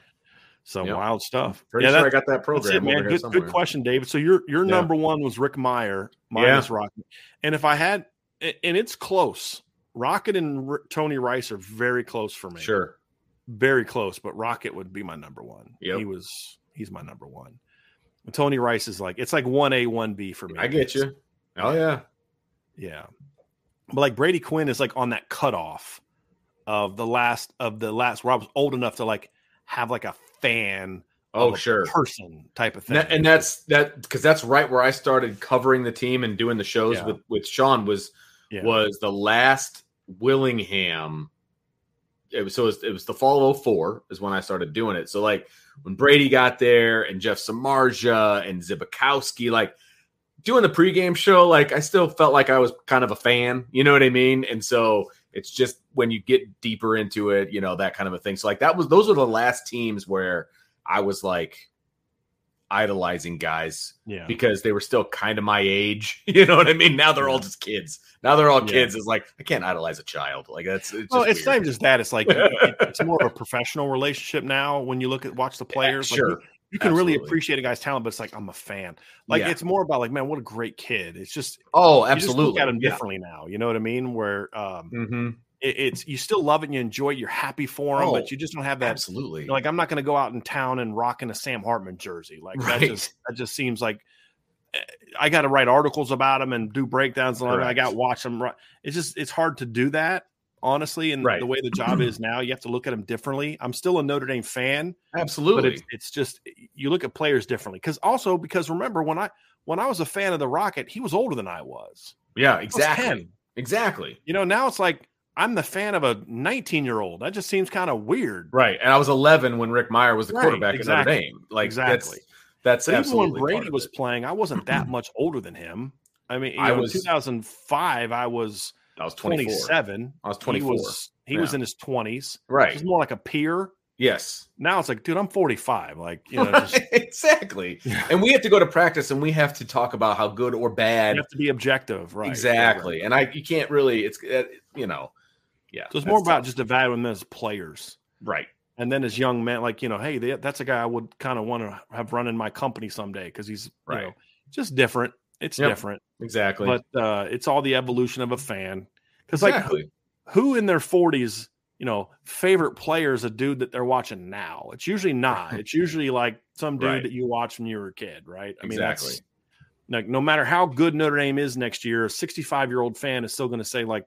[SPEAKER 2] So
[SPEAKER 1] Yep.
[SPEAKER 2] wild stuff.
[SPEAKER 1] Pretty
[SPEAKER 2] yeah,
[SPEAKER 1] sure I got that program.
[SPEAKER 2] it, man.
[SPEAKER 1] over here
[SPEAKER 2] Good,
[SPEAKER 1] somewhere.
[SPEAKER 2] good question, David. So your your
[SPEAKER 1] Yeah.
[SPEAKER 2] number one was Rick Mirer, minus Rocket. And if I had, and it's close. Rocket and R- Tony Rice are very close for me.
[SPEAKER 1] Sure.
[SPEAKER 2] very close. But Rocket would be my number one.
[SPEAKER 1] Yep.
[SPEAKER 2] He was. He's my number one. And Tony Rice is like it's like one A, one B for me.
[SPEAKER 1] I get you. Oh yeah.
[SPEAKER 2] Yeah. But like Brady Quinn is like on that cutoff of the last of the last where I was old enough to like have like a fan
[SPEAKER 1] Oh sure.
[SPEAKER 2] person type of thing.
[SPEAKER 1] and that's that because that's right where I started covering the team and doing the shows
[SPEAKER 2] Yeah.
[SPEAKER 1] with with Sean was
[SPEAKER 2] yeah.
[SPEAKER 1] was the last Willingham. It was so it was, it was the fall of 04 is when I started doing it. So like when Brady got there and Jeff Samardzija and Zbikowski, like doing the pregame show, like I still felt like I was kind of a fan, you know what I mean? And so it's just when you get deeper into it, you know, that kind of a thing. So like that was those were the last teams where I was like idolizing guys
[SPEAKER 2] yeah.
[SPEAKER 1] because they were still kind of my age. You know what I mean? Now they're all just kids. Now they're all
[SPEAKER 2] Yeah.
[SPEAKER 1] kids. It's like I can't idolize a child. Like that's it's
[SPEAKER 2] Well, it's not
[SPEAKER 1] weird.
[SPEAKER 2] even just that. It's like it's more of a professional relationship now. When you look at watch the players, Like,
[SPEAKER 1] sure.
[SPEAKER 2] you, you can really
[SPEAKER 1] Absolutely. appreciate
[SPEAKER 2] appreciate a guy's talent, but it's like I'm a fan. Like
[SPEAKER 1] Yeah.
[SPEAKER 2] it's more about like, man, what a great kid. It's just
[SPEAKER 1] Oh,
[SPEAKER 2] you just
[SPEAKER 1] absolutely.
[SPEAKER 2] look at him
[SPEAKER 1] Yeah.
[SPEAKER 2] differently now. You know what I mean? Where um,
[SPEAKER 1] Mhm.
[SPEAKER 2] it, it's you still love it and you enjoy it. You're happy for him,
[SPEAKER 1] Oh,
[SPEAKER 2] but you just don't have that.
[SPEAKER 1] Absolutely.
[SPEAKER 2] you're like I'm not going to go out in town and rock in a Sam Hartman jersey. Like that just that just seems like eh, I got to write articles about him and do breakdowns. And. I got to watch them. ri- It's just it's hard to do that honestly. And
[SPEAKER 1] Right.
[SPEAKER 2] the way the job is now, you have to look at them differently. I'm still a Notre Dame fan,
[SPEAKER 1] absolutely.
[SPEAKER 2] but it's it's just you look at players differently because also because remember when I when I was a fan of the Rocket, he was older than I was.
[SPEAKER 1] yeah,
[SPEAKER 2] I was
[SPEAKER 1] exactly. Exactly.
[SPEAKER 2] You know, now it's like I'm the fan of a 19 year old. That just seems kind of weird.
[SPEAKER 1] Right. And I was 11 when Rick Mirer was the
[SPEAKER 2] Right,
[SPEAKER 1] quarterback
[SPEAKER 2] exactly.
[SPEAKER 1] at Notre Dame. Like
[SPEAKER 2] Exactly.
[SPEAKER 1] That's that's
[SPEAKER 2] But even when
[SPEAKER 1] absolutely
[SPEAKER 2] Brady was playing, I wasn't that much older than him. I mean,
[SPEAKER 1] I
[SPEAKER 2] know,
[SPEAKER 1] was-
[SPEAKER 2] 2005, I was
[SPEAKER 1] I was 24.
[SPEAKER 2] 27.
[SPEAKER 1] I was 24.
[SPEAKER 2] He was, he was in his 20s.
[SPEAKER 1] Right.
[SPEAKER 2] He's more like a peer.
[SPEAKER 1] Yes.
[SPEAKER 2] Now it's like, dude, I'm 45. Like, you know, just,
[SPEAKER 1] exactly. And we have to go to practice and we have to talk about how good or bad.
[SPEAKER 2] you have to be objective, right?
[SPEAKER 1] exactly. And I you can't really it's uh, you know yeah.
[SPEAKER 2] So it's more about
[SPEAKER 1] tough.
[SPEAKER 2] just evaluating them as players.
[SPEAKER 1] right.
[SPEAKER 2] And then as young men, like, you know, hey, they, that's a guy I would kind of want to have run in my company someday because he's,
[SPEAKER 1] Right.
[SPEAKER 2] you know, just different. It's
[SPEAKER 1] Yep.
[SPEAKER 2] different.
[SPEAKER 1] Exactly.
[SPEAKER 2] But uh, it's all the evolution of a fan. Because, like,
[SPEAKER 1] exactly.
[SPEAKER 2] who in their 40s you know favorite player is a dude that they're watching now it's usually not it's usually like some dude
[SPEAKER 1] Right.
[SPEAKER 2] that you watched when you were a kid right i mean
[SPEAKER 1] Exactly.
[SPEAKER 2] that's like no matter how good notre dame is next year a 65 year old fan is still going to say like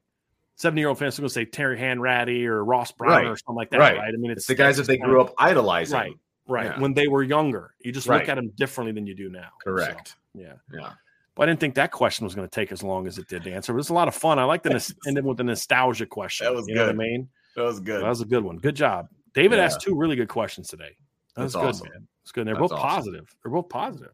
[SPEAKER 2] 70 year old fan is going to say terry hanratty or ross brown
[SPEAKER 1] Right.
[SPEAKER 2] or something like that right,
[SPEAKER 1] Right.
[SPEAKER 2] i mean
[SPEAKER 1] it's the guys that they grew
[SPEAKER 2] kind
[SPEAKER 1] up idolizing.
[SPEAKER 2] right right
[SPEAKER 1] Yeah.
[SPEAKER 2] when they were younger you just
[SPEAKER 1] Right.
[SPEAKER 2] look at them differently than you do now So,
[SPEAKER 1] Correct.
[SPEAKER 2] yeah
[SPEAKER 1] Yeah.
[SPEAKER 2] But I didn't think that question was going to take as long as it did to answer. It was a lot of fun. I like the nos- ending with a nostalgia question.
[SPEAKER 1] That was
[SPEAKER 2] you know what I
[SPEAKER 1] good.
[SPEAKER 2] mean?
[SPEAKER 1] That was good.
[SPEAKER 2] That was a good one. Good job. David
[SPEAKER 1] Yeah.
[SPEAKER 2] asked two really good questions today. That was
[SPEAKER 1] That's
[SPEAKER 2] good,
[SPEAKER 1] awesome.
[SPEAKER 2] man. It's good. And they're
[SPEAKER 1] That's
[SPEAKER 2] both
[SPEAKER 1] awesome.
[SPEAKER 2] positive. They're both positive.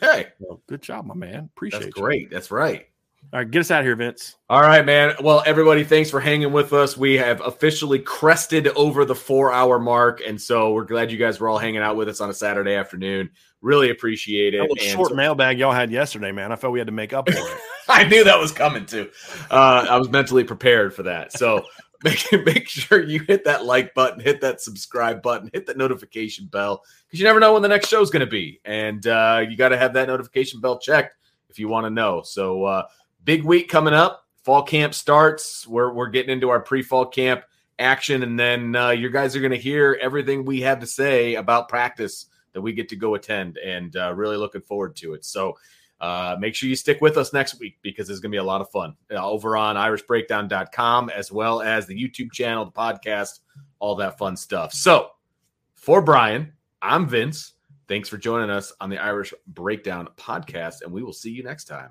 [SPEAKER 1] hey,
[SPEAKER 2] So, good job, my man. Appreciate it.
[SPEAKER 1] that's
[SPEAKER 2] you.
[SPEAKER 1] great. That's right.
[SPEAKER 2] All right, get us out of here, Vince.
[SPEAKER 1] All right, man. Well, everybody, thanks for hanging with us. We have officially crested over the four hour mark. And so we're glad you guys were all hanging out with us on a Saturday afternoon. Really appreciate it.
[SPEAKER 2] That little
[SPEAKER 1] And
[SPEAKER 2] short
[SPEAKER 1] so-
[SPEAKER 2] mailbag y'all had yesterday, man. I felt we had to make up for it.
[SPEAKER 1] I knew that was coming too. Uh, I was mentally prepared for that. So make make sure you hit that like button, hit that subscribe button, hit that notification bell because you never know when the next show is going to be, and uh, you got to have that notification bell checked if you want to know. So uh, big week coming up. Fall camp starts. We're we're getting into our pre-fall camp action, and then uh, you guys are going to hear everything we have to say about practice that we get to go attend, and uh, really looking forward to it. So. Uh, make sure you stick with us next week because it's going to be a lot of fun uh, over on irishbreakdown.com as well as the YouTube channel, the podcast, all that fun stuff. So, for Brian, I'm Vince. Thanks for joining us on the Irish Breakdown podcast, and we will see you next time.